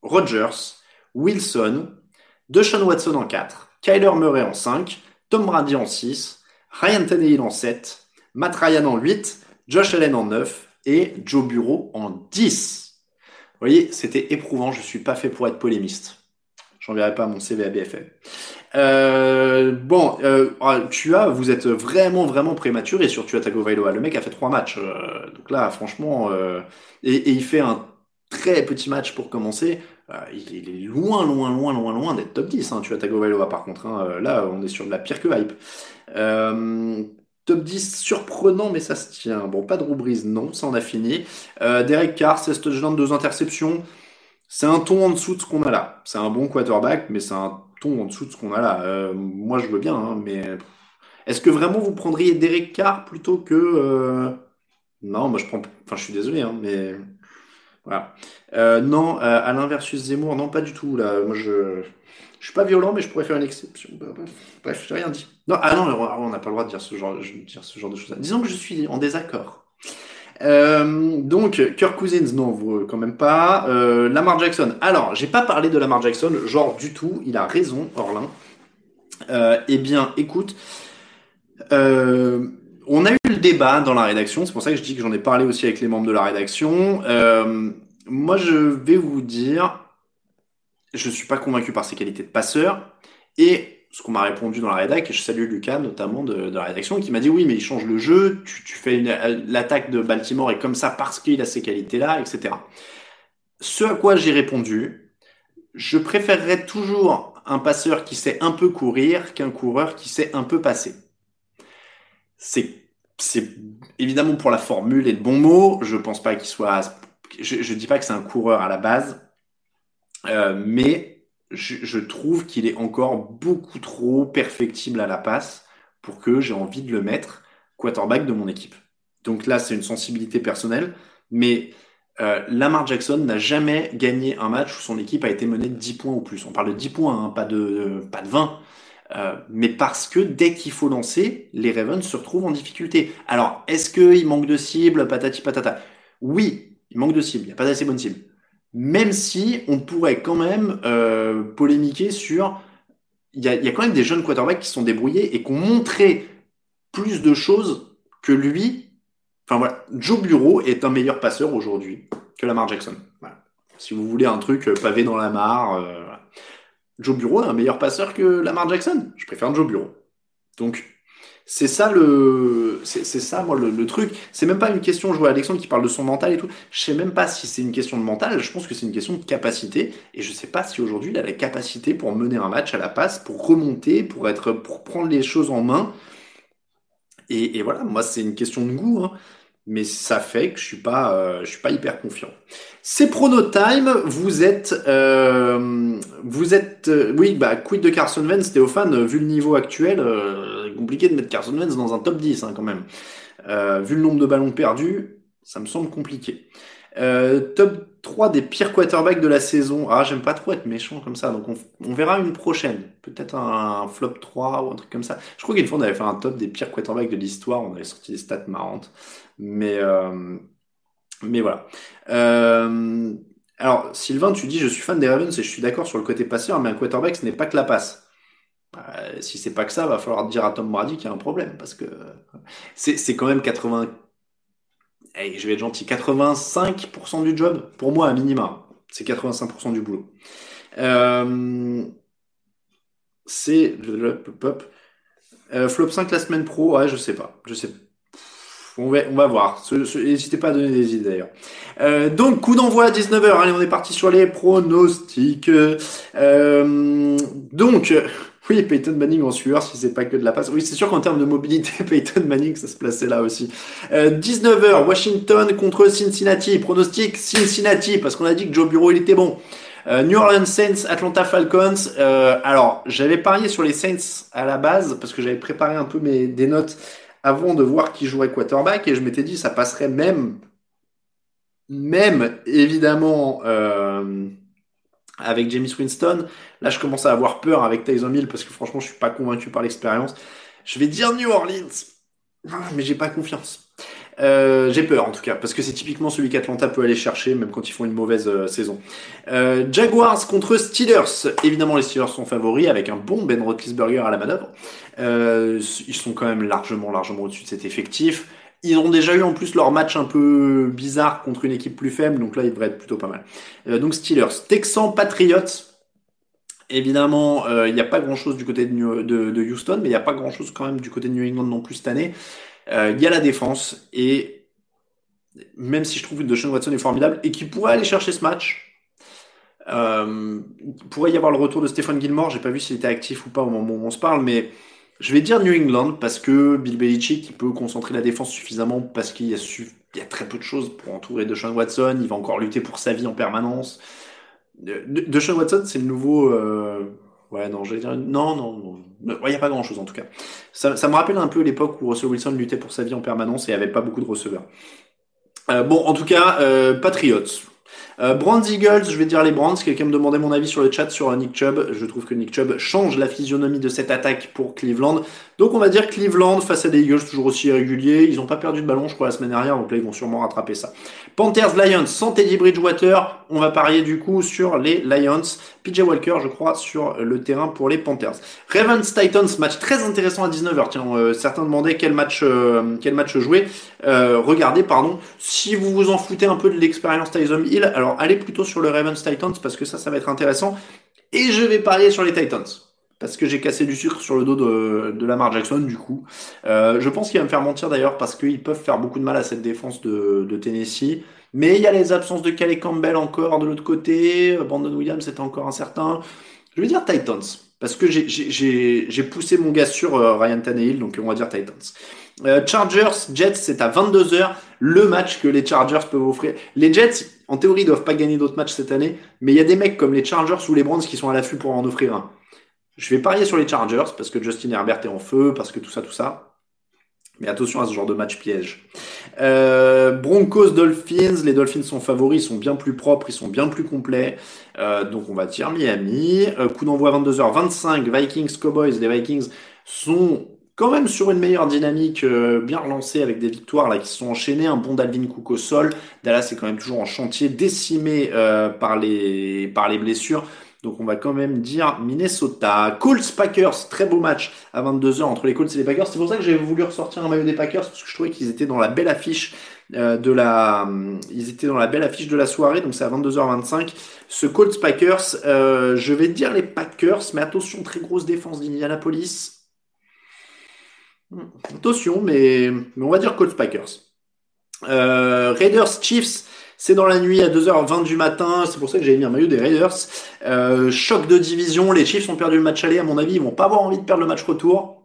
Rogers, Wilson, Deshaun Watson en 4, Kyler Murray en 5, Tom Brady en 6, Ryan Tannehill en 7, Matt Ryan en 8, Josh Allen en 9 et Joe Bureau en 10. Vous voyez, c'était éprouvant, je ne suis pas fait pour être polémiste. J'enverrai pas mon CV à BFM. Euh, bon, euh, ah, tu as, vous êtes vraiment, vraiment prématuré sur Tua Tagovailoa. Le mec a fait trois matchs. Euh, donc là, franchement, et, et, il fait un très petit match pour commencer. il est loin, loin, loin, loin, loin d'être top 10. Hein, Tua Tagovailoa, par contre. Hein, là, on est sur de la pire que hype. Euh, top 10 surprenant, mais ça se tient. Bon, pas de Brees, non, ça en a fini. Euh, Derek Carr, 16 touchdowns, 2 interceptions. C'est un ton en dessous de ce qu'on a là. C'est un bon quarterback, mais c'est un ton en dessous de ce qu'on a là. Euh, moi, je veux bien, hein, mais est-ce que vraiment vous prendriez Derek Carr plutôt que. Non, moi je prends. Enfin, je suis désolé, hein, mais. Voilà. non, Alain versus Zemmour, non, pas du tout. Là, moi je. Je suis pas violent, mais je pourrais faire une exception. Bah, bref, je n'ai rien dit. Non, ah non, on n'a pas le droit de dire ce genre de choses. Disons que je suis en désaccord. Euh, donc, Kirk Cousins, non, vous, quand même pas. Euh, Lamar Jackson. Alors, j'ai pas parlé de Lamar Jackson, genre du tout. Il a raison, Orlin. Euh, eh bien, écoute, euh, on a eu le débat dans la rédaction. C'est pour ça que je dis que j'en ai parlé aussi avec les membres de la rédaction. moi, je vais vous dire, je suis pas convaincu par ses qualités de passeur. Et ce qu'on m'a répondu dans la rédac, et je salue Lucas notamment de, la rédaction, qui m'a dit oui, mais il change le jeu, tu, fais l'attaque de Baltimore et comme ça parce qu'il a ces qualités-là, etc. Ce à quoi j'ai répondu, je préférerais toujours un passeur qui sait un peu courir qu'un coureur qui sait un peu passer. C'est c'est évidemment pour la formule et le bon mot. Je pense pas qu'il soit. Je, ne dis pas que c'est un coureur à la base. Euh, mais je, trouve qu'il est encore beaucoup trop perfectible à la passe pour que j'ai envie de le mettre quarterback de mon équipe. Donc là, c'est une sensibilité personnelle, mais euh, Lamar Jackson n'a jamais gagné un match où son équipe a été menée de 10 points ou plus. On parle de 10 points, hein, pas, de, pas de 20. Euh, mais parce que dès qu'il faut lancer, les Ravens se retrouvent en difficulté. Alors, est-ce qu'il manque de cible, patati patata Oui, il manque de cible, il n'y a pas d'assez bonne cible même si on pourrait quand même euh, polémiquer sur. Il y, a, quand même des jeunes quarterbacks qui sont débrouillés et qui ont montré plus de choses que lui. Enfin voilà, Joe Bureau est un meilleur passeur aujourd'hui que Lamar Jackson. Si vous voulez un truc euh, pavé dans la mare, euh, Joe Bureau est un meilleur passeur que Lamar Jackson. Je préfère Joe Bureau. Donc, C'est ça le, c'est ça moi le, truc. C'est même pas une question. Je vois Alexandre qui parle de son mental et tout. Je sais même pas si c'est une question de mental. Je pense que c'est une question de capacité. Et je sais pas si aujourd'hui il a la capacité pour mener un match à la passe, pour remonter, pour être, pour prendre les choses en main. Et, voilà, moi c'est une question de goût. Hein mais ça fait que je suis pas, euh, je suis pas hyper confiant. C'est Pronotime, vous êtes, euh, vous êtes, euh, oui, bah, quid de Carson Wentz, Théophane, vu le niveau actuel, compliqué de mettre Carson Wentz dans un top 10 hein, quand même. vu le nombre de ballons perdus, ça me semble compliqué. top 3 des pires quarterbacks de la saison. Ah, j'aime pas trop être méchant comme ça, donc on, verra une prochaine. Peut-être un, flop 3 ou un truc comme ça. Je crois qu'une fois on avait fait un top des pires quarterbacks de l'histoire, on avait sorti des stats marrantes. Mais, euh, mais voilà. Euh, alors, Sylvain, tu dis je suis fan des Ravens et je suis d'accord sur le côté passeur, mais un quarterback, ce n'est pas que la passe. Euh, si c'est pas que ça, va falloir dire à Tom Brady qu'il y a un problème parce que c'est quand même 80. je vais être gentil, 85% du job pour moi à minima. C'est 85% du boulot. c'est le, flop 5 la semaine pro, ouais, je sais pas. Je sais on va, voir. N'hésitez pas à donner des idées d'ailleurs. Euh, donc, coup d'envoi à 19h. Allez, on est parti sur les pronostics. Euh, donc, oui, Peyton Manning en sueur, si c'est pas que de la passe. Oui, c'est sûr qu'en termes de mobilité, Peyton Manning, ça se plaçait là aussi. 19h, euh, Washington contre Cincinnati. Pronostic Cincinnati, parce qu'on a dit que Joe Bureau, il était bon. New Orleans Saints, Atlanta Falcons. alors, j'avais parié sur les Saints à la base parce que j'avais préparé un peu mes des notes avant de voir qui jouerait quarterback et je m'étais dit ça passerait même, même évidemment euh, avec James Winston. Là, je commence à avoir peur avec Tyson Hill parce que franchement, je suis pas convaincu par l'expérience. Je vais dire New Orleans, ah, mais j'ai pas confiance. Euh, j'ai peur en tout cas, parce que c'est typiquement celui qu'Atlanta peut aller chercher, même quand ils font une mauvaise euh, saison. Euh, Jaguars contre Steelers. Évidemment, les Steelers sont favoris avec un bon Ben Roethlisberger à la manœuvre. ils sont quand même largement, largement au-dessus de cet effectif. Ils ont déjà eu en plus leur match un peu bizarre contre une équipe plus faible, donc là ils devraient être plutôt pas mal. donc Steelers, Texans, Patriots. Évidemment, il n'y a pas grand-chose du côté de, Houston, mais il n'y a pas grand-chose quand même du côté de New England non plus cette année. Euh, il y a la défense et même si je trouve que Deshaun Watson est formidable et qui pourrait aller chercher ce match, euh, il pourrait y avoir le retour de Stephen Gilmore. J'ai pas vu s'il était actif ou pas au moment où on se parle, mais je vais dire New England parce que Bill Belichick peut concentrer la défense suffisamment parce qu'il y, a très peu de choses pour entourer Deshaun Watson. Il va encore lutter pour sa vie en permanence. De, Deshaun Watson, c'est le nouveau. Euh, Ouais, non, j'allais dire. Non, non, non. Il n'y a pas grand chose en tout cas. Ça, ça me rappelle un peu l'époque où Russell Wilson luttait pour sa vie en permanence et avait pas beaucoup de receveurs. Euh, bon, en tout cas, euh, Patriots. Euh, Brands Eagles, je vais dire les Brands. Quelqu'un me demandait mon avis sur le chat sur Nick Chubb. Je trouve que Nick Chubb change la physionomie de cette attaque pour Cleveland. Donc on va dire Cleveland face à des Eagles toujours aussi irréguliers. Ils n'ont pas perdu de ballon, je crois, la semaine dernière. Donc là, ils vont sûrement rattraper ça. Panthers Lions sans Bridgewater. On va parier du coup sur les Lions. PJ Walker, je crois, sur le terrain pour les Panthers. Ravens Titans, match très intéressant à 19h. Tiens, euh, certains demandaient quel match, euh, quel match jouer. Euh, regardez, pardon. Si vous vous en foutez un peu de l'expérience Tyson Hill, alors allez plutôt sur le Ravens Titans parce que ça, ça va être intéressant. Et je vais parier sur les Titans parce que j'ai cassé du sucre sur le dos de, Lamar Jackson du coup. je pense qu'il va me faire mentir d'ailleurs parce qu'ils peuvent faire beaucoup de mal à cette défense de, de Tennessee. Mais il y a les absences de Calais Campbell encore de l'autre côté. Brandon Williams c'est encore incertain. Je vais dire Titans. Parce que j'ai poussé mon gars sur euh, Ryan Tannehill, donc on va dire Titans. Euh, Chargers, Jets, c'est à 22h, le match que les Chargers peuvent offrir. Les Jets, en théorie, doivent pas gagner d'autres matchs cette année, mais il y a des mecs comme les Chargers ou les Browns qui sont à l'affût pour en offrir un. Je vais parier sur les Chargers, parce que Justin Herbert est en feu, parce que tout ça, tout ça. Mais attention à ce genre de match piège. Euh, Broncos Dolphins, les Dolphins sont favoris, ils sont bien plus propres, ils sont bien plus complets. Euh, donc on va dire Miami. Euh, coup d'envoi 22h25, Vikings Cowboys. Les Vikings sont quand même sur une meilleure dynamique, bien relancée avec des victoires là qui sont enchaînées. Un bon Dalvin Cook au sol. Dallas est quand même toujours en chantier, décimé par les par les blessures. Donc on va quand même dire Minnesota. Colts Packers, très beau match à 22h entre les Colts et les Packers. C'est pour ça que j'ai voulu ressortir un maillot des Packers parce que je trouvais qu'ils étaient dans la belle affiche euh, de la ils étaient dans la belle affiche de la soirée donc c'est à 22h25. Ce Colts Packers, euh, je vais dire les Packers mais attention très grosse défense d'Indianapolis. Attention, mais, mais on va dire Colts Packers. Euh, Raiders Chiefs, c'est dans la nuit à 2h20 du matin, c'est pour ça que j'ai mis un maillot des Raiders. Euh, choc de division, les Chiefs ont perdu le match aller, à mon avis, ils vont pas avoir envie de perdre le match retour.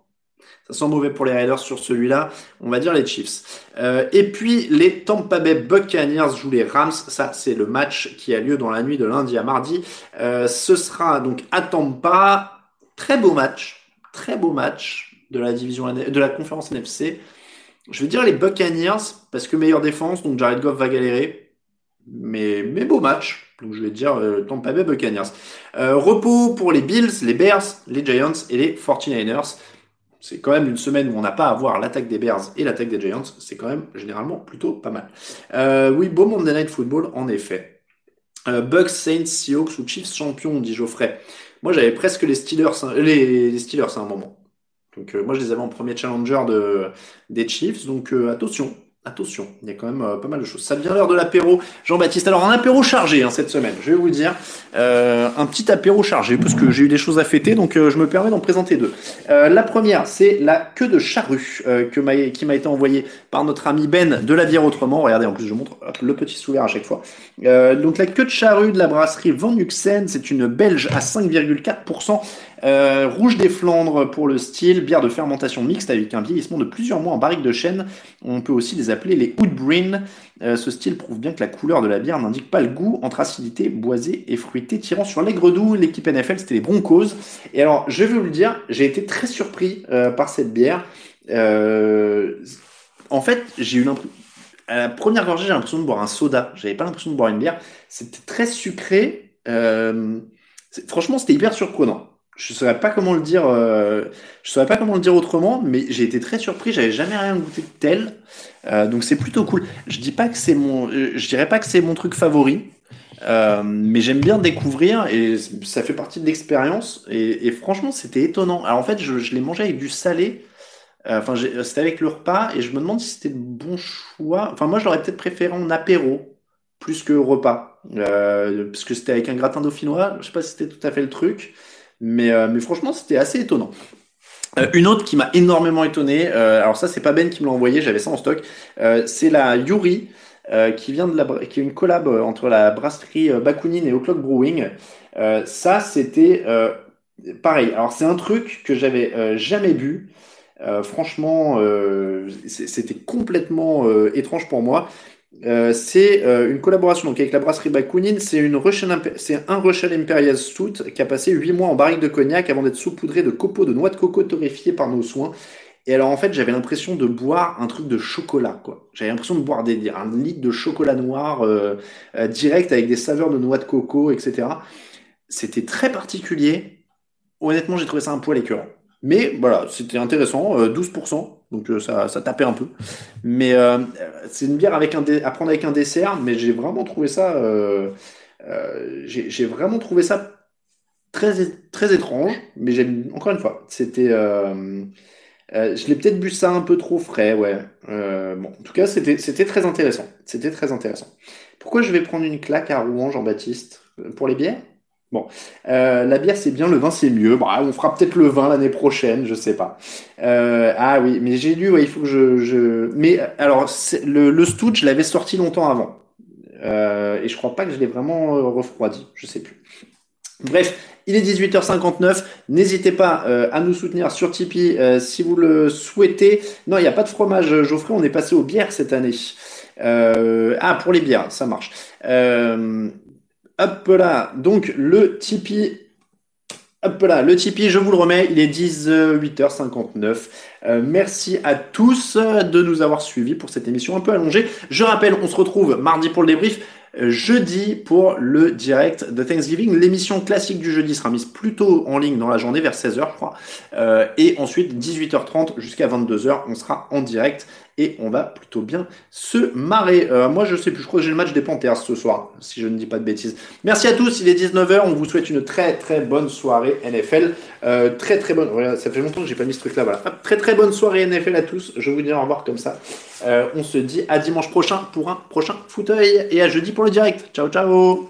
Ça sent mauvais pour les Raiders sur celui-là. On va dire les Chiefs. Euh, et puis les Tampa Bay Buccaneers jouent les Rams. Ça, c'est le match qui a lieu dans la nuit de lundi à mardi. Euh, ce sera donc à Tampa. Très beau match. Très beau match de la division de la conférence NFC. Je vais dire les Buccaneers parce que meilleure défense, donc Jared Goff va galérer. Mais, beau match. Donc je vais dire euh, Tampa Bay Buccaneers. repos pour les Bills, les Bears, les Giants et les 49ers. C'est quand même une semaine où on n'a pas à voir l'attaque des Bears et l'attaque des Giants. C'est quand même généralement plutôt pas mal. Euh, oui, beau Monday Night Football, en effet. Euh, Bucks, Saints, Seahawks ou Chiefs champions, dit Geoffrey. Moi, j'avais presque les Steelers, hein, les, Steelers à un moment. Donc, euh, moi, je les avais en premier challenger de, des Chiefs. Donc, attention, Attention, il y a quand même euh, pas mal de choses. Ça devient l'heure de l'apéro. Jean-Baptiste, alors un apéro chargé hein, cette semaine, je vais vous dire. Euh, un petit apéro chargé, parce que j'ai eu des choses à fêter, donc euh, je me permets d'en présenter deux. la première, c'est la queue de charrue que qui m'a été envoyée par notre ami Ben de la bière autrement. Regardez, en plus je montre le petit sourire à chaque fois. donc la queue de charrue de la brasserie Van Nuxen, c'est une belge à 5,4%. Euh, rouge des Flandres pour le style, bière de fermentation mixte avec un vieillissement de plusieurs mois en barrique de chêne. On peut aussi les appeler les Woodbreen. Euh, ce style prouve bien que la couleur de la bière n'indique pas le goût entre acidité, boisée et fruité, tirant sur l'aigre doux. L'équipe NFL, c'était les Broncos. Et alors, je vais vous le dire, j'ai été très surpris euh, par cette bière. en fait, j'ai eu l'impression à la première gorgée, j'ai l'impression de boire un soda. J'avais pas l'impression de boire une bière. C'était très sucré. franchement, c'était hyper surprenant je saurais pas comment le dire euh, je saurais pas comment le dire autrement mais j'ai été très surpris j'avais jamais rien goûté de tel. Euh, donc c'est plutôt cool. Je dis pas que c'est mon euh, je dirais pas que c'est mon truc favori mais j'aime bien découvrir et ça fait partie de l'expérience et, franchement c'était étonnant. Alors en fait je, l'ai mangé avec du salé enfin c'était avec le repas et je me demande si c'était le bon choix. Enfin moi je l'aurais peut-être préféré en apéro plus que repas parce que c'était avec un gratin dauphinois. Je sais pas si c'était tout à fait le truc mais, euh, mais franchement, c'était assez étonnant. Euh, une autre qui m'a énormément étonné, euh, alors ça c'est pas Ben qui me l'a envoyé, j'avais ça en stock, c'est la Yuri qui vient de la qui est une collab entre la brasserie Bakunin et O'Clock Brewing. ça c'était pareil. Alors c'est un truc que j'avais jamais bu. franchement, c'était complètement étrange pour moi. Euh, c'est euh, une collaboration donc avec la brasserie Bakunin. C'est un Russian Imperial Stout qui a passé 8 mois en barrique de cognac avant d'être saupoudré de copeaux de noix de coco torréfiés par nos soins. Et alors en fait, j'avais l'impression de boire un truc de chocolat, quoi. J'avais l'impression de boire des, un litre de chocolat noir euh, direct avec des saveurs de noix de coco, etc. C'était très particulier. Honnêtement, j'ai trouvé ça un poil écœurant. Mais voilà, c'était intéressant, 12% donc euh, ça, ça, tapait un peu. Mais euh, c'est une bière avec un à prendre avec un dessert, mais j'ai vraiment trouvé ça, euh, j'ai vraiment trouvé ça très, très étrange, mais j'aime encore une fois, c'était, je l'ai peut-être bu ça un peu trop frais, ouais. bon, en tout cas, c'était très intéressant, c'était très intéressant. Pourquoi je vais prendre une claque à Rouen, Jean-Baptiste, pour les bières? Bon, euh, la bière c'est bien, le vin c'est mieux. Bon, on fera peut-être le vin l'année prochaine, je sais pas. Euh, ah oui, mais j'ai lu, il faut que je, je... Mais alors, le, le stout, je l'avais sorti longtemps avant. Euh, et je crois pas que je l'ai vraiment refroidi, je sais plus. Bref, il est 18h59. N'hésitez pas à nous soutenir sur Tipeee si vous le souhaitez. Non, il n'y a pas de fromage, Geoffrey. On est passé aux bières cette année. ah, pour les bières, ça marche. Hop là, donc le Tipeee. Hop là, le Tipeee, je vous le remets, il est 18h59. Euh, merci à tous de nous avoir suivis pour cette émission un peu allongée. Je rappelle, on se retrouve mardi pour le débrief, euh, jeudi pour le direct de Thanksgiving. L'émission classique du jeudi sera mise plutôt en ligne dans la journée vers 16h, je crois. Euh, et ensuite, 18h30 jusqu'à 22h, on sera en direct et on va plutôt bien se marrer. Euh, moi, je sais plus, je crois que j'ai le match des Panthers ce soir, si je ne dis pas de bêtises. Merci à tous, il est 19h, on vous souhaite une très très bonne soirée NFL. Euh, très très bonne, ça fait longtemps que j'ai pas mis ce truc là, voilà. très très bonne soirée NFL à tous, je vous dis au revoir comme ça. Euh, on se dit à dimanche prochain pour un prochain fauteuil et à jeudi pour le direct. Ciao ciao